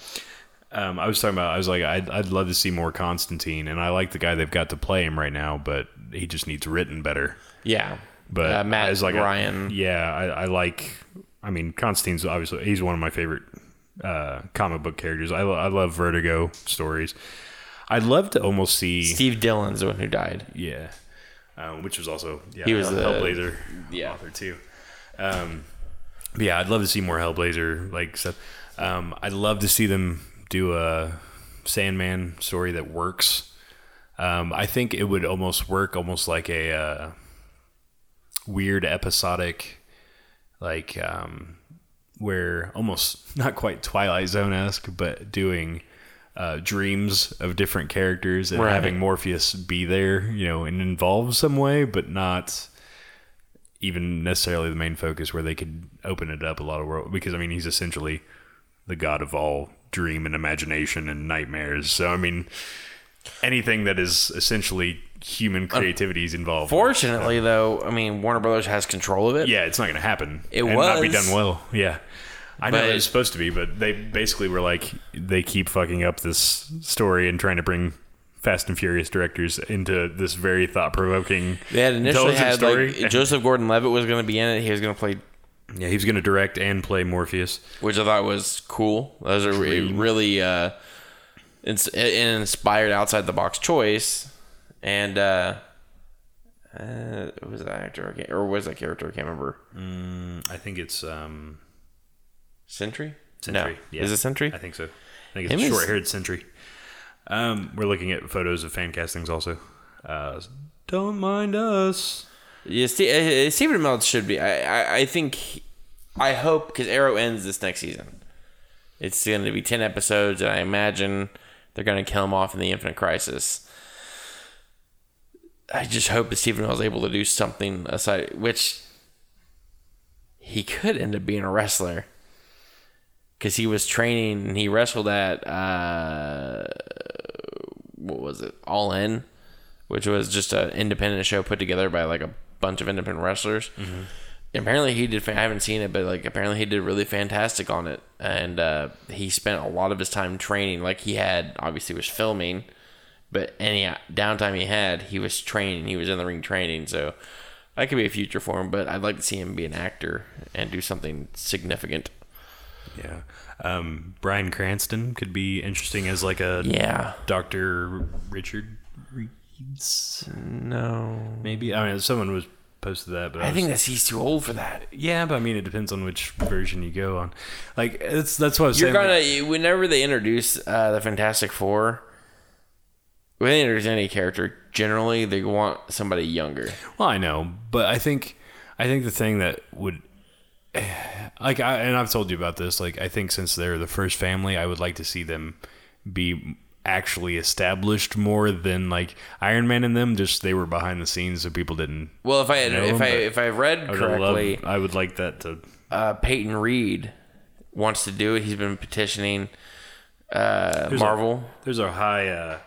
Um, I was talking about. I was like, I'd, I'd love to see more Constantine, and I like the guy they've got to play him right now, but he just needs written better. yeah. But uh, Matt is like a- Ryan. yeah, I, I like. I mean, Constantine's obviously he's one of my favorite uh, comic book characters. I, lo- I love Vertigo stories. I'd love to almost see. Steve Dillon's the one who died. Yeah, um, which was also yeah, He was a the- Hellblazer yeah. author too. Um, but yeah, I'd love to see more Hellblazer like stuff. Um, I'd love to see them do a Sandman story that works. Um, I think it would almost work almost like a uh, weird episodic, like um, where almost [LAUGHS] not quite Twilight Zone esque, but doing uh, dreams of different characters and Right. having Morpheus be there, you know, and involved some way, but not even necessarily the main focus where they could open it up a lot of world because I mean he's essentially the god of all dream and imagination and nightmares. So I mean anything that is essentially human creativity is involved. Fortunately, though, I mean Warner Brothers has control of it. yeah, it's not going to happen. It and not be done well. Yeah. I know But- it's supposed to be, but they basically were like they keep fucking up this story and trying to bring Fast and Furious directors into this very thought provoking. They had initially had story. like Joseph Gordon-Levitt was going to be in it. He was going to play, yeah, he was going to direct and play Morpheus. which I thought was cool. That was a re- really uh, it's an inspired outside the box choice, and uh, uh, who was that actor? Or was that character? I can't remember. I think it's um, Sentry. Sentry. No. Yeah. Is it Sentry? I think so. I think it's Him short-haired Sentry. Um, we're looking at photos of fan castings also. Uh, don't mind us. Yeah, Ste- uh, Stephen Amell should be. I, I, I think, I hope because Arrow ends this next season. It's going to be ten episodes, and I imagine they're going to kill him off in the Infinite Crisis. I just hope that Stephen Amell is able to do something aside, which he could end up being a wrestler because he was training and he wrestled at uh, what was it, All In, which was just an independent show put together by like a bunch of independent wrestlers. Apparently he did. I haven't seen it, but like apparently he did really fantastic on it, and uh, he spent a lot of his time training. Like he had obviously was filming, but any downtime he had, he was training. He was in the ring training. So that could be a future for him. But I'd like to see him be an actor and do something significant. Yeah. Um, Bryan Cranston could be interesting as like a Yeah. Dr. Richard Reeves. No. Maybe. I mean, someone was posted that, but I, I think that he's too old for that. yeah, but I mean, it depends on which version you go on. Like, it's that's what I was You're saying. gonna whenever they introduce uh, the Fantastic Four, when they introduce any character, generally they want somebody younger. Well, I know, but I think I think the thing that would [SIGHS] like I and I've told you about this, like I think since they're the first family, I would like to see them be actually established more than like Iron Man and them just they were behind the scenes so people didn't Well, if I know if him, I if I read I correctly, I would like that to uh, Peyton Reed wants to do it. He's been petitioning uh, There's a- Marvel. There's a high uh,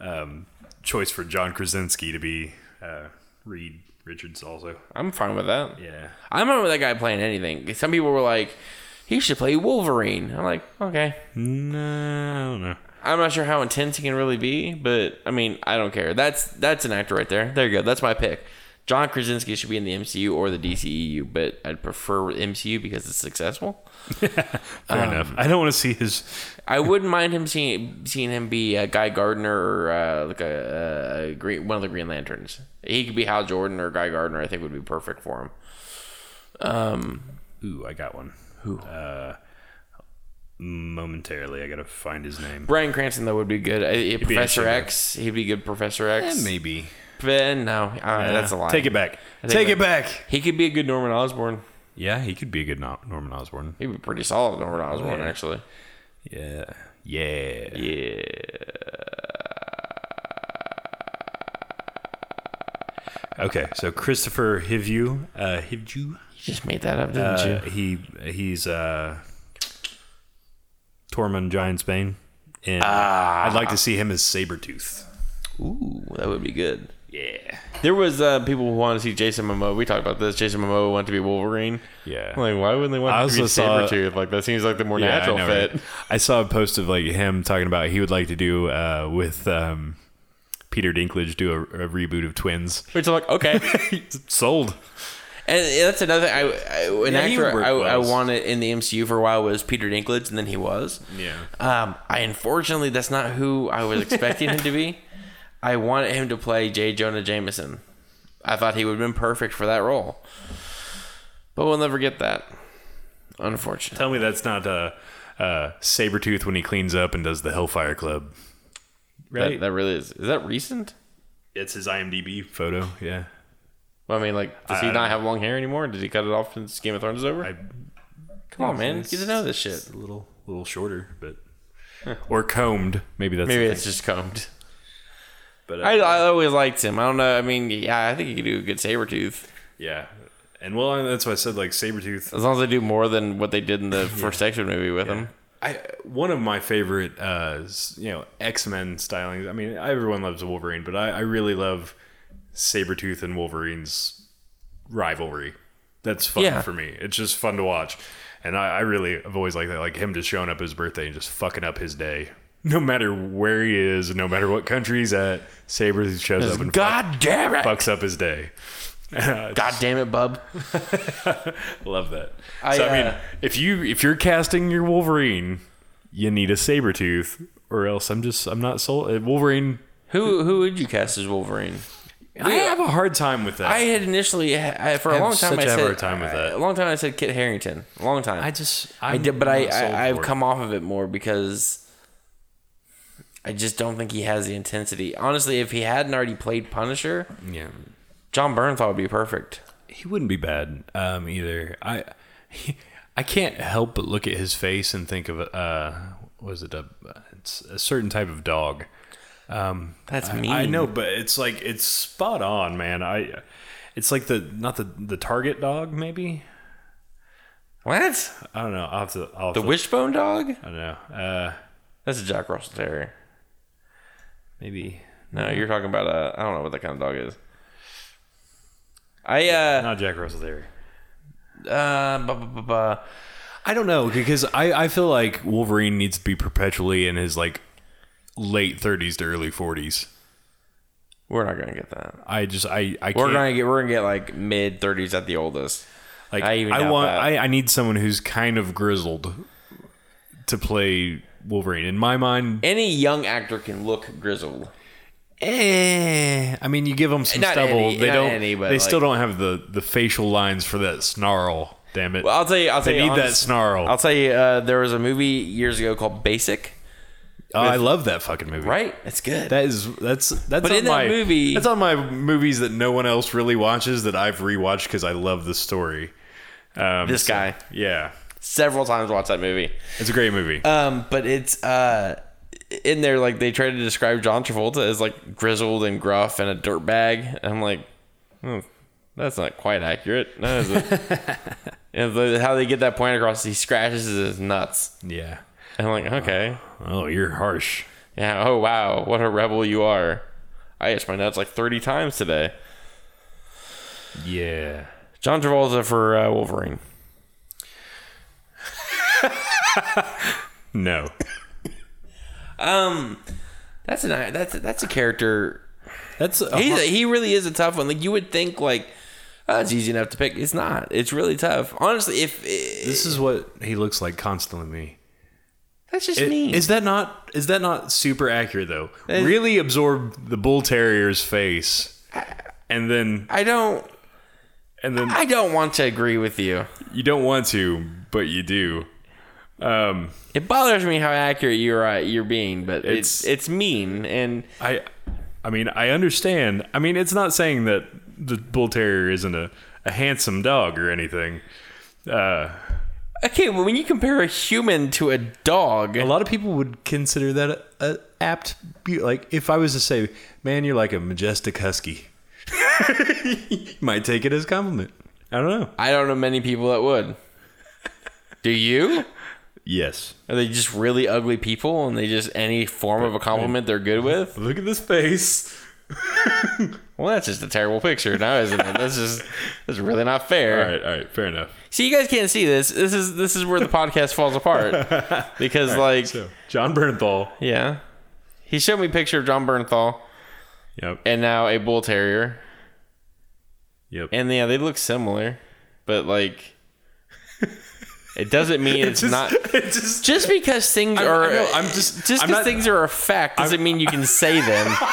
um, choice for John Krasinski to be uh, Reed Richards also. I'm fine with that. Yeah. I'm fine with that guy playing anything. Some people were like, he should play Wolverine. I'm like, okay. No, I don't know. I'm not sure how intense he can really be, but I mean, I don't care. That's that's an actor right there. There you go. That's my pick. John Krasinski should be in the MCU or the DCEU, but I'd prefer MCU because it's successful. [LAUGHS] Fair Um, enough. I don't want to see his I wouldn't mind him seeing seeing him be a Guy Gardner or uh, like a, a green one of the Green Lanterns. He could be Hal Jordan or Guy Gardner. I think would be perfect for him. Um, Ooh, I got one. Who? Uh, momentarily, I gotta find his name. Bryan Cranston though would be good. Uh, Professor X, he'd be good. Professor X. maybe. But no, uh, that's a lie. Take it back. take Take, it it back. He could be a good Norman Osborn. Yeah, he could be a good Norman Osborn. He'd be pretty solid Norman Osborn, yeah. actually. Yeah. Yeah. Yeah. Okay, so Kristofer Hivju, uh, Hivju, You just made that up, didn't uh, you? he he's uh, Tormund Giantsbane, and Ah. I'd like to see him as Sabretooth. Ooh, that would be good. Yeah. There was uh, people who wanted to see Jason Momoa. We talked about this. Jason Momoa wanted to be Wolverine. Yeah. I'm like, why wouldn't they want I to be also saw- Sabretooth? Like, that seems like the more Yeah, I natural know, fit. right? I saw a post of like him talking about he would like to do uh, with um, Peter Dinklage do a, a reboot of Twins. Which I'm like, okay. [LAUGHS] Sold. and that's another I, I an Yeah, he would actor I, I wanted in the MCU for a while was Peter Dinklage, and then he was. Yeah. Um, I unfortunately that's not who I was expecting him to be. [LAUGHS] I wanted him to play J. Jonah Jameson. I thought he would have been perfect for that role, but we'll never get that. Unfortunately, Tell me that's not uh, uh, Sabretooth when he cleans up and does the Hellfire Club. that, that really is. Is that recent? It's his IMDb photo. Yeah. Well, I mean, like, does he I- not have long hair anymore? Did he cut it off since Game of Thrones is over? I, Come on, man, it's- get to know this shit. It's a little, little shorter, but or combed. Maybe that's Maybe the it's thing. just combed. But uh, I, I always liked him. I don't know. I mean, yeah, I think he could do a good saber tooth. yeah. And well, that's why I said like saber tooth. As long as they do more than what they did in the [LAUGHS] first X Men movie with him. I one of my favorite, uh, you know, X Men stylings. I mean, everyone loves Wolverine, but I, I really love Sabretooth and Wolverine's rivalry. That's fun Yeah. for me. It's just fun to watch, and I, I really have always liked that. Like him just showing up his birthday and just fucking up his day, no matter where he is, no matter what country he's at. Saber shows up and God damn it! fucks up his day. [LAUGHS] God damn it, bub. [LAUGHS] Love that. I, so I mean, uh, if you if you're casting your Wolverine, you need a saber tooth, or else I'm just I'm not sold. uh, Wolverine. Who who would you cast as Wolverine? I have a hard time with that. I had initially I, for a long time such I a said hard time with that. A long time I said Kit Harington. A long time. I just I did, but I, I I've come off of it more because I just don't think he has the intensity. Honestly, if he hadn't already played Punisher, yeah. Jon Bernthal would be perfect. He wouldn't be bad um, either. I he, I can't help but look at his face and think of uh was it a it's a certain type of dog. Um, That's I- mean. I know, but it's like it's spot on, man. I it's like the not the the target dog maybe. What? I don't know. I'll have to. I'll have The to- Wishbone dog? I don't know. Uh, That's a Jack Russell Terrier. Maybe No, you're talking about a. I don't know what that kind of dog is. I uh not Jack Russell there. uh bu- bu- bu- bu- I don't know because I, I feel like Wolverine needs to be perpetually in his like late 30s to early 40s. we're not gonna get that. I just I I We're can't gonna get we're gonna get like mid thirties at the oldest. like I I, even doubt want that. I, I need someone who's kind of grizzled to play Wolverine. In my mind, Any young actor can look grizzled. eh, I mean you give them some Not stubble, any- they don't any, they still don't have the the facial lines for that snarl. Damn it. Well, I'll tell you. I'll tell they you. need that snarl. I'll tell you. Uh, there was a movie years ago called Basic. oh, I love that fucking movie. Right? It's good. That is that's that's But on in that my movie- that's on my movies that no one else really watches that I've rewatched because I love the story. Um, This so- guy. yeah, Several times watched that movie. it's a great movie. Um, but it's uh, in there like they try to describe John Travolta as like grizzled and gruff and a dirtbag. I'm like, hmm, that's not quite accurate. No, is it? [LAUGHS] and the, how they get that point across, he scratches his nuts. yeah. And I'm like, okay, Oh, you're harsh. yeah. Oh wow, what a rebel you are. I itched my nuts like 30 times today. Yeah. John Travolta for uh, Wolverine. [LAUGHS] No. Um, that's a that's a, that's a character. That's a He's a, he really is a tough one. Like you would think, like oh, it's easy enough to pick. It's not. It's really tough. Honestly, if this is what he looks like constantly. Me. that's just It- me. Is that not is that not super accurate though? It- really absorb the bull terrier's face, and then I don't. and then I don't want to agree with you. you don't want to, but you do. Um, It bothers me how accurate you're uh, you're being, but It's- it's it's mean and I, I mean, I understand. I mean, it's not saying that the bull terrier isn't a, a handsome dog or anything. Uh, okay. Well, when you compare a human to a dog, a lot of people would consider that a, a apt, be- like if I was to say, "Man, you're like a majestic husky," you [LAUGHS] might take it as a compliment. I don't know. I don't know many people that would. Do you? Yes. Are they just really ugly people, and they just any form of a compliment they're good with? [LAUGHS] Look at this face. [LAUGHS] Well, that's just a terrible picture now, isn't it? This is this is really not fair. All right, all right, Fair enough. See, you guys can't see this. This is this is where the podcast falls apart [LAUGHS] because, like, So, Jon Bernthal. yeah, he showed me a picture of Jon Bernthal Yep. and now a bull terrier, Yep. and yeah, they look similar, but like, it doesn't mean it's, just, not. [LAUGHS] It just. Just because things I are, know, I'm just- just I'm because things are a fact doesn't mean you can say them. [LAUGHS]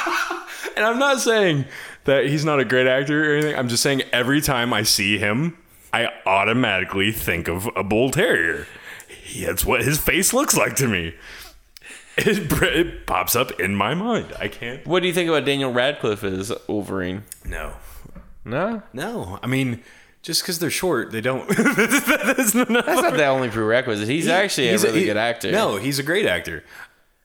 And I'm not saying that he's not a great actor or anything. I'm just saying every time I see him, I automatically think of a bull terrier. He- That's what his face looks like to me. [LAUGHS] It, it pops up in my mind. I can't. What do you think about Daniel Radcliffe as Wolverine? No. No, No. I mean, just because they're short, they don't. that's [LAUGHS] not, that's not the only prerequisite. He's actually he's a really he- good actor. No, he's a great actor.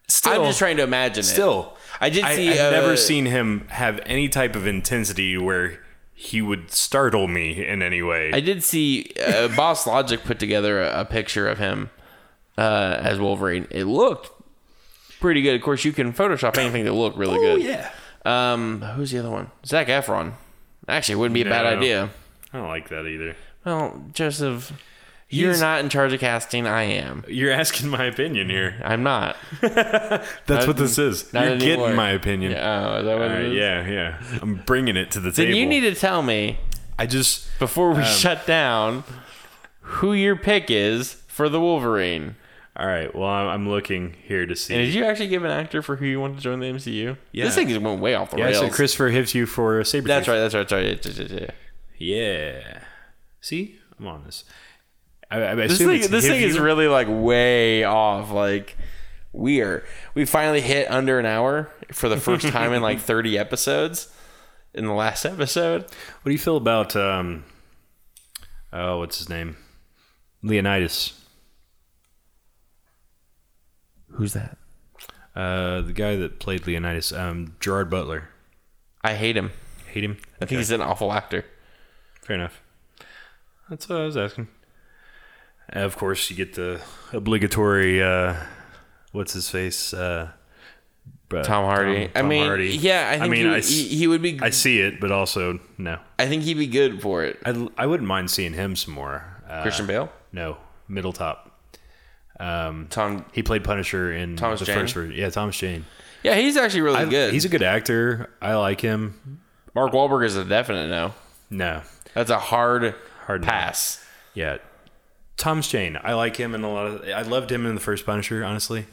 Still, I'm just trying to imagine it. Still, I did see, I've uh, never seen him have any type of intensity where he would startle me in any way. I did see uh, [LAUGHS] Boss Logic put together a, a picture of him uh, as Wolverine. It looked pretty good. Of course, you can Photoshop anything to look really oh good. yeah. Um, who's the other one? Zac Efron. Actually, it wouldn't be a bad No. idea. I don't like that either. Well, Joseph, you're not in charge of casting. I am. You're asking my opinion here. [LAUGHS] I'm not. [LAUGHS] That's what this is. Not You're anymore. getting my opinion. Yeah, oh, is that what All it is? yeah, yeah. I'm bringing it to the table. Then you need to tell me I just before Um, we shut down who your pick is for the Wolverine. All right. Well, I'm looking here to see. And did you actually give an actor for who you want to join the MCU? Yeah. This thing went way off the yeah, rails. so Kristofer Hivju for a saber. that's right. That's right. That's right. Yeah, yeah, yeah, yeah. Yeah. See, I'm on this. I, I This thing, this thing is really like way off. Like we are, we finally hit under an hour for the first time in like [LAUGHS] 30 episodes. In the last episode, What do you feel about um? Oh, what's his name? Leonidas. who's that? Uh, the guy that played Leonidas. Um, Gerard Butler. I hate him. Hate him. I think he's an awful actor. Fair enough. That's what I was asking. And of course, you get the obligatory. Uh, what's his face? Uh, Tom Hardy. Tom- I mean, Hardy. yeah, I think mean, he, I s- he, he would be. I see it, but also no. I think he'd be good for it. I, I wouldn't mind seeing him some more. Uh, Christian Bale, No, middle top. Um, Tom. he played Punisher in Thomas the Jane? first version. Yeah, Thomas Jane. Yeah, he's actually really I- good. He's a good actor. I like him. Mark Wahlberg is a definite no. No, That's a hard hard pass. Yeah, Thomas Jane. I like him in a lot of. I loved him in the first Punisher. Honestly,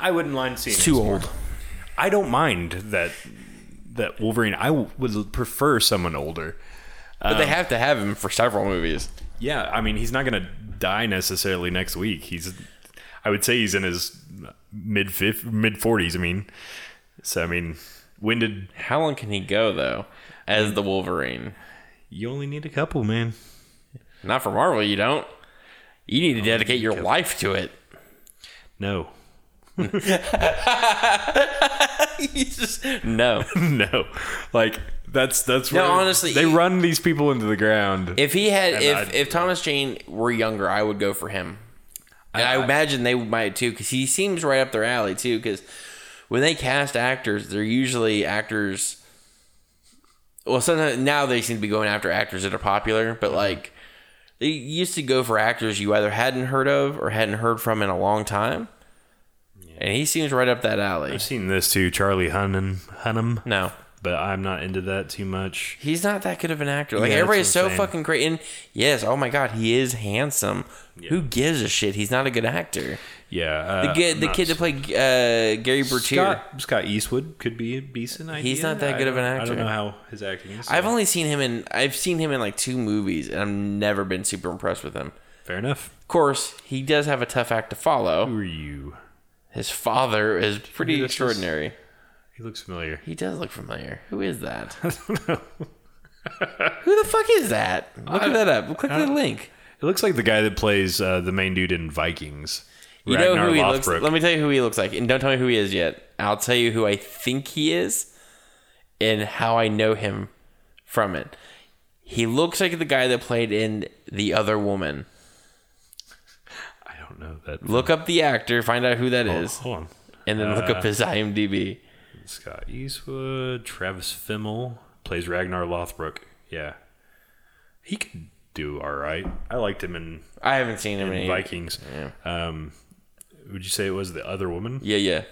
I wouldn't mind seeing. Him too more. old. I don't mind that that Wolverine. I would prefer someone older. But they um, have to have him for several movies. Yeah, I mean, he's not going to die necessarily next week. He's, I would say, he's in his mid mid forties. I mean, so I mean, when did How long can he go though, as mm. the Wolverine? You only need a couple, man? Not for Marvel, you don't. You need to dedicate your life to it. No, [LAUGHS] just no. [LAUGHS] no, like that's that's No, where honestly, they you- run these people into the ground. If he had, if I'd- if Thomas Jane were younger, I would go for him. And I, imagine they might too, because he seems right up their alley too. Because when they cast actors, they're usually actors. Well, sometimes now they seem to be going after actors that are popular, but mm-hmm. like they used to go for actors you either hadn't heard of or hadn't heard from in a long time. And he seems right up that alley. I've seen this too, Charlie Hunnam, Hunnam, No, but I'm not into that too much. He's not that good of an actor. Like Yeah, everybody's so saying. fucking great. And yes, oh my god, he is handsome. Who gives a shit? He's not a good actor. Yeah, uh, The kid, the kid that played uh, Gerry Bertier. Scott, Scott Eastwood could be a decent idea. He's not that good of an don't- I don't know how his acting is. I've only seen him in. I've seen him in like two movies, and I've never been super impressed with him. fair enough. Of course, he does have a tough act to follow. Who are you? His father is pretty this is- extraordinary. He looks familiar. He does look familiar. Who is that? [LAUGHS] I don't know. Who the fuck is that? Look at that up. Click the link. It looks like the guy that plays uh, the main dude in Vikings. You know Ragnar who he looks. Let me tell you who he looks like, and don't tell me who he is yet. I'll tell you who I think he is, and how I know him from it. He looks like the guy that played in The Other Woman. I don't know that. Look up the actor, find out who that Oh, is, hold on. and then look up his IMDb. Scott Eastwood, Travis Fimmel plays Ragnar Lothbrok. Yeah, he could do all right. I liked him in, I haven't seen him in, in Vikings. Um, would you say it was the other woman? Yeah, yeah.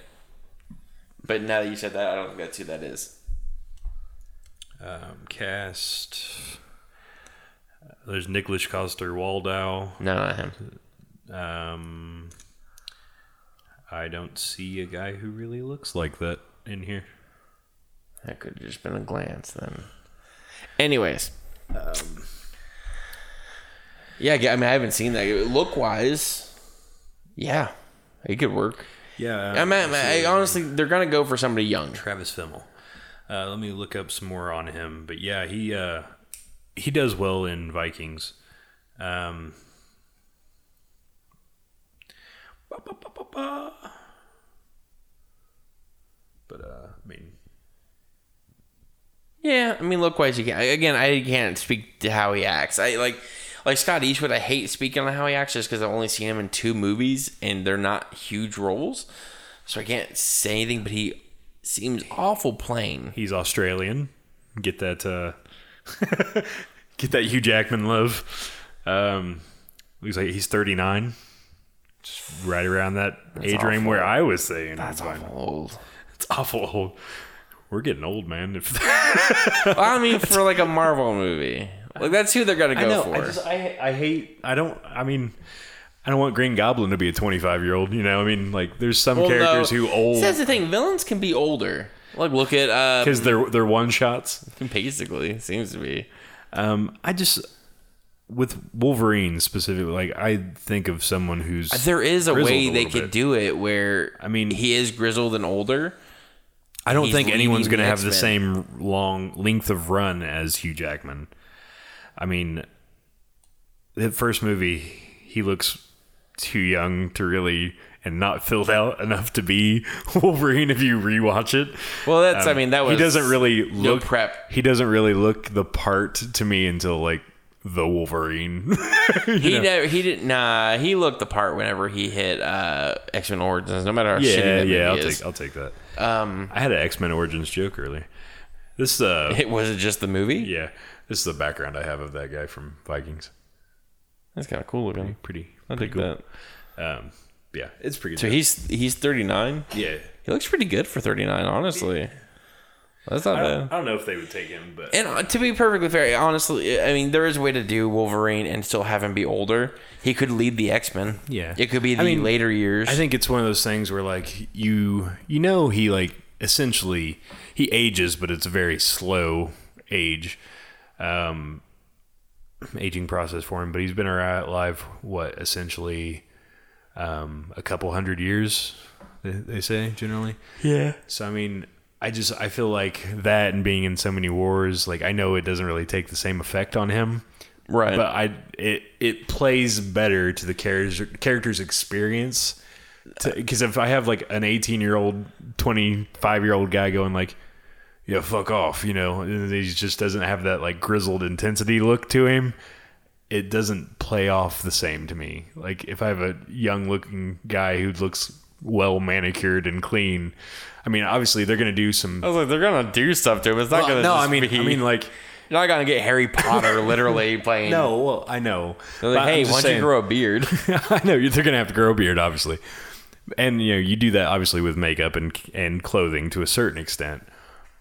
But now that you said that, I don't think that's who that is. Um, cast. There's Nicholas Coster Waldau. No, not him. Um, I don't see a guy who really looks like that in here. That could have just been a glance then. Anyways. yeah, I mean, I haven't seen that. Look wise, yeah, he could work. Yeah, I mean, I, honestly, they're going to go for somebody young. Travis Fimmel. Uh, let me look up some more on him. But yeah, he uh, he does well in Vikings. Um. But uh, I mean, Yeah, I mean, look wise, you can. Again, I can't speak to how he acts. I like, like Scott Eastwood. I hate speaking on how he acts just because I've only seen him in two movies and they're not huge roles, so I can't say anything. But he seems awful plain. he's Australian. Get that uh, [LAUGHS] get that Hugh Jackman love. Um, looks like he's 39. Just right around that age range where I was saying. That's Fine. awful old. [LAUGHS] It's awful old. We're getting old, man. If Well, I mean, for like a Marvel movie, like that's who they're gonna go I know, for. I just I I hate. I don't. I mean, I don't want Green Goblin to be a 25 year old. You know, I mean, like there's some Well, characters no. who old See, That's the thing. Villains can be older. Like look at uh, because they're they're one shots. basically seems to be. Um, I just with Wolverine specifically, like I think of someone who's There is a grizzled way they little could bit. do it where I mean- he is grizzled and older. I don't he's think anyone's leading going to the have the X-Men. same long length of run as Hugh Jackman. I mean, the first movie, he looks too young to really and not filled out enough to be [LAUGHS] Wolverine if you rewatch it. Well, that's I Um, mean that was he doesn't really no look prep. He doesn't really look the part to me until like the Wolverine. [LAUGHS] He never he didn't nah he looked the part whenever he hit uh, X Men Origins. No matter how shitty yeah, that yeah, I'll is. take I'll take that. Um, I had an X Men Origins joke earlier. This uh [LAUGHS] it was it just the movie. yeah, this is the background I have of that guy from Vikings. That's kind of cool looking. Pretty, I pretty think cool. that. Um, yeah, it's pretty. Good. So good. he's he's 39. yeah. He looks pretty good for 39, honestly. That's not I bad. I don't know if they would take him, but And uh, to be perfectly fair, honestly, I mean, there is a way to do Wolverine and still have him be older. He could lead the X Men. Yeah. it could be I the mean, later years. I think it's one of those things where like you you know he like essentially he ages, but it's a very slow age, um, aging process for him. But he's been around alive what essentially um, a couple hundred years. They, they say generally. yeah. So I mean, I just I feel like that and being in so many wars, like I know it doesn't really take the same effect on him, Right. but I it it plays better to the character's character's experience. Because if I have like an 18 year old, 25 year old guy going like, "Yeah, fuck off," you know, and he just doesn't have that like grizzled intensity look to him. It doesn't play off the same to me. Like if I have a young looking guy who looks well manicured and clean, I mean, obviously they're gonna do some. I was like, they're gonna do stuff to him. It's not gonna. no, I mean, be, I mean, like, you're not gonna get Harry Potter literally [LAUGHS] playing. no, well, I know. They're like, hey, why don't you grow a beard? [LAUGHS] I know they're gonna have to grow a beard, obviously, and you know you do that obviously with makeup and and clothing to a certain extent,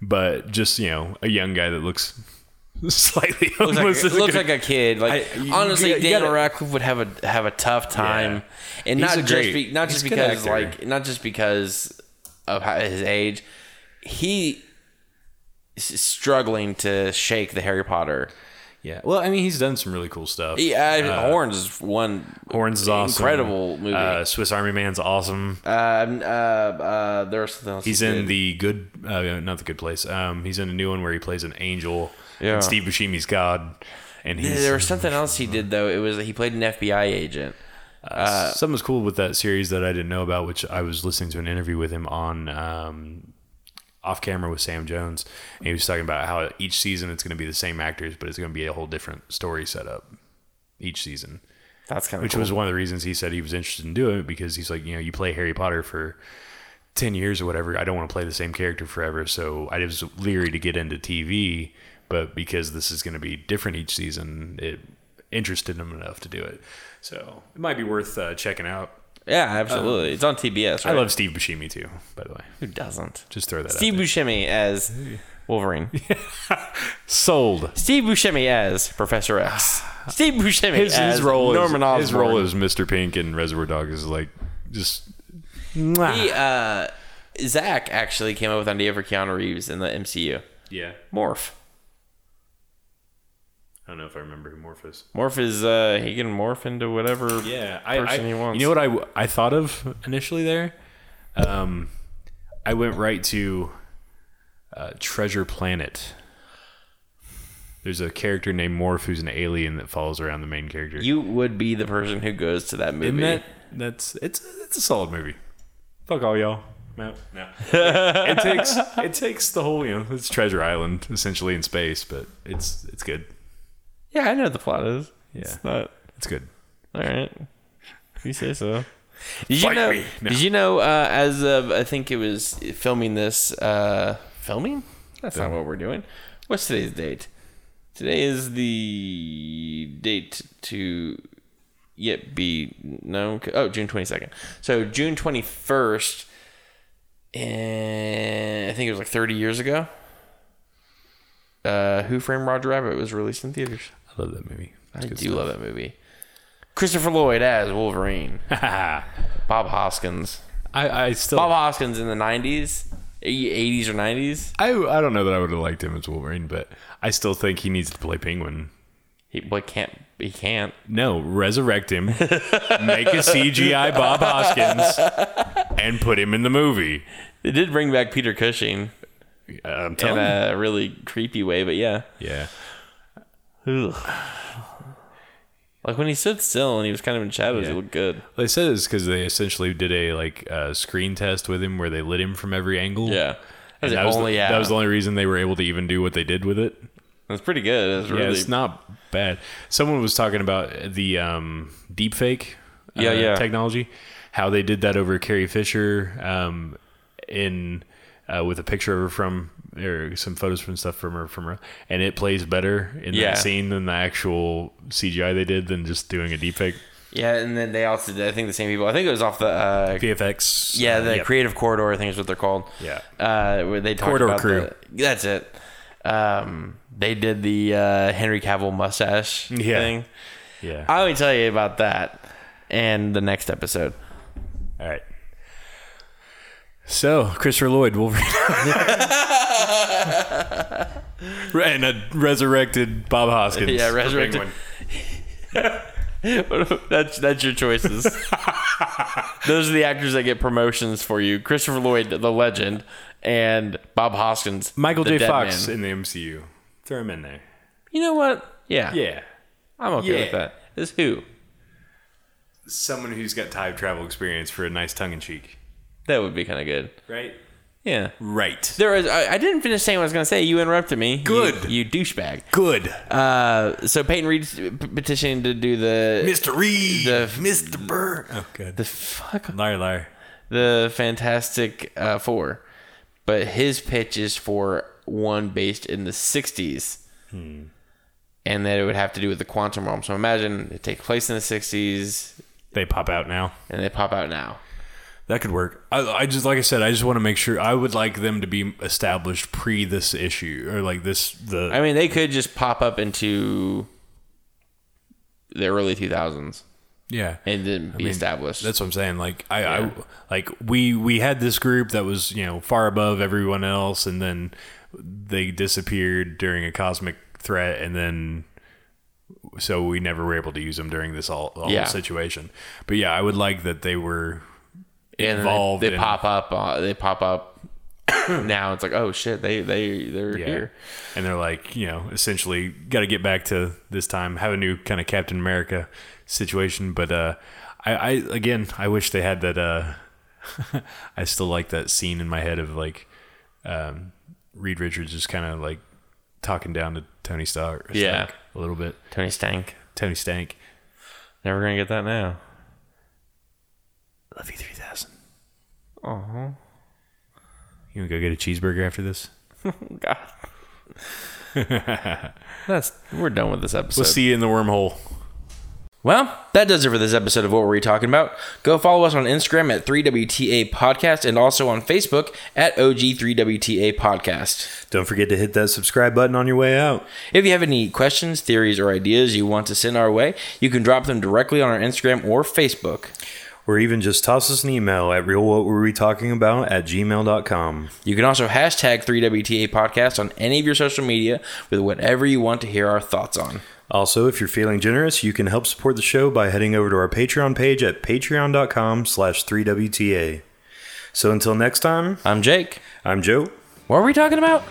but just you know a young guy that looks [LAUGHS] slightly looks like, homeless isn't looks gonna- like a kid. Like I- honestly, you gotta- Daniel Radcliffe would have a have a tough time, Yeah. and He's not a just great- be, not just because like not just because of his age. He is struggling to shake the Harry Potter. Yeah. Well, I mean, he's done some really cool stuff. Yeah, Horns is one. Horns is awesome. Incredible movie. Uh, Swiss Army Man's awesome. Um, uh, uh, there's something else. He's he in the good, uh, not the good place. Um, he's in a new one where he plays an angel. Yeah. And Steve Buscemi's God, and he's There was something else he did though. It was he played an FBI agent. Uh, something was cool with that series that I didn't know about, which I was listening to an interview with him on um, off camera with Sam Jones, and he was talking about how each season it's going to be the same actors, but it's going to be a whole different story setup each season. That's kind of Which cool. was one of the reasons he said he was interested in doing it because he's like, you know, you play Harry Potter for ten years or whatever. I don't want to play the same character forever, so I was leery to get into TV, but because this is going to be different each season, it interested him enough to do it. So it might be worth uh, checking out. Yeah, absolutely. it's on TBS. Right? I love Steve Buscemi too, by the way. who doesn't. Just throw that out. Steve. Buscemi as Wolverine. [LAUGHS] Sold. Steve Buscemi as Professor X. [SIGHS] Steve Buscemi His, as his role Norman Osborn. his role as Mr. Pink in Reservoir Dogs is like just mwah. He, uh, Zach actually came up with an idea for Keanu Reeves in the MCU. yeah. Morph. I don't know if I remember who Morph is. Morph is uh, he can morph into whatever. Yeah, I, I person he wants. you know what I I thought of initially there. Um, I went right to uh, Treasure Planet. There's a character named Morph who's an alien that follows around the main character. You would be the person who goes to that movie. That that's it's it's a solid movie. Fuck all y'all. No, no. it [LAUGHS] takes it takes the whole you know it's Treasure Island essentially in space, but it's it's good. Yeah, I know what the plot is. Yeah, It's not it's good. all right. You say so. [LAUGHS] Did you Fight know? me. No. Did you know? Uh, as of I think it was filming this. Uh, filming? That's not what we're doing. What's today's date? Today is the date to yet be no oh June twenty second. So June twenty first, and I think it was like thirty years ago. Uh, Who Framed Roger Rabbit was released in theaters. I love that movie. I do love that movie. Christopher Lloyd as Wolverine. [LAUGHS] Bob Hoskins. I still Bob Hoskins in the nineties, eighties or nineties. I I don't know that I would have liked him as Wolverine, but I still think he needs to play Penguin. He boy can't. He can't. No, resurrect him, make a CGI Bob Hoskins, and put him in the movie. They did bring back Peter Cushing I'm in telling you. a really creepy way, but yeah. Yeah. Ugh. Like when he stood still and he was kind of in shadows, Yeah. he looked good. They said it's because they essentially did a like uh, screen test with him where they lit him from every angle. Yeah. And that was, only, the, yeah. that was the only reason they were able to even do what they did with it. It's pretty good. It's Yeah, really. it's not bad. Someone was talking about the um, deep fake uh, Yeah, yeah. technology, how they did that over Carrie Fisher um, in uh, with a picture of her from or some photos from stuff from her from her, and it plays better in Yeah. that scene than the actual CGI they did than just doing a deep fake. yeah, and then they also did, I think, the same people. I think it was off the. Uh, VFX. yeah, the yep. Creative Corridor, I think is what they're called. Yeah. Uh, where they talked Corridor about Crew. the- that's it. Um, they did the uh, Henry Cavill mustache Yeah. thing. Yeah. I'll tell you about that and the next episode. All right. So, Christopher Lloyd, Wolverine. right, [LAUGHS] and a resurrected Bob Hoskins. Yeah, resurrected- Penguin. [LAUGHS] that's that's your choices. Those are the actors that get promotions for you: Christopher Lloyd, the legend, and Bob Hoskins, Michael the J. dead Fox man. in the MCU. Throw him in there. You know what? Yeah, Yeah. I'm okay with Yeah. that. Is who? Someone who's got time travel experience for a nice tongue in cheek. That would be kind of good. Right? Yeah. Right. There was. I, I didn't finish saying what I was going to say. You interrupted me. You- Good. You, douchebag. Good. Uh, so Peyton Reed's p- petitioning to do the Mr. Reed. the- Mr. Burr. Oh, good. the fuck liar, liar. the Fantastic uh, Four, but his pitch is for one based in the '60s, Hmm. and that it would have to do with the quantum realm. So imagine it takes place in the '60s, They pop out now. and they pop out now. That could work. I, I just like I said, I just want to make sure. I would like them to be established pre this issue or like this. The I mean, they could just pop up into the early 2000s yeah, and then be established. That's what I'm saying. Like I, Yeah. I like we we had this group that was you know far above everyone else, and then they disappeared during a cosmic threat, and then so we never were able to use them during this all, all Yeah. situation. But yeah, I would like that they were involved. They, they pop up. Uh, they pop up. [COUGHS] now it's like, oh shit, they they they're Yeah. here. And they're like, you know, essentially got to get back to this time, have a new kind of Captain America situation. But uh, I, I again, I wish they had that. Uh, [LAUGHS] I still like that scene in my head of like um, Reed Richards just kind of like talking down to Tony Stark. Yeah. Stark a little bit. Tony Stank. Tony Stank. Never gonna get that now. Love you three thousand. Oh You wanna go get a cheeseburger after this? [LAUGHS] God. [LAUGHS] That's we're done with this episode. We'll see you in the wormhole. Well, that does it for this episode of What Were We Talking About? Go follow us on Instagram at 3WTA Podcast and also on Facebook at OG3WTA Podcast. Don't forget to hit that subscribe button on your way out. If you have any questions, theories, or ideas you want to send our way, you can drop them directly on our Instagram or Facebook. Or even just toss us an email at real what were we talking about at gmail.com. You can also hashtag 3WTA Podcast on any of your social media with whatever you want to hear our thoughts on. Also, if you're feeling generous, you can help support the show by heading over to our Patreon page at patreon.com slash 3WTA. So until next time, I'm Jake. I'm Joe. What were we talking about?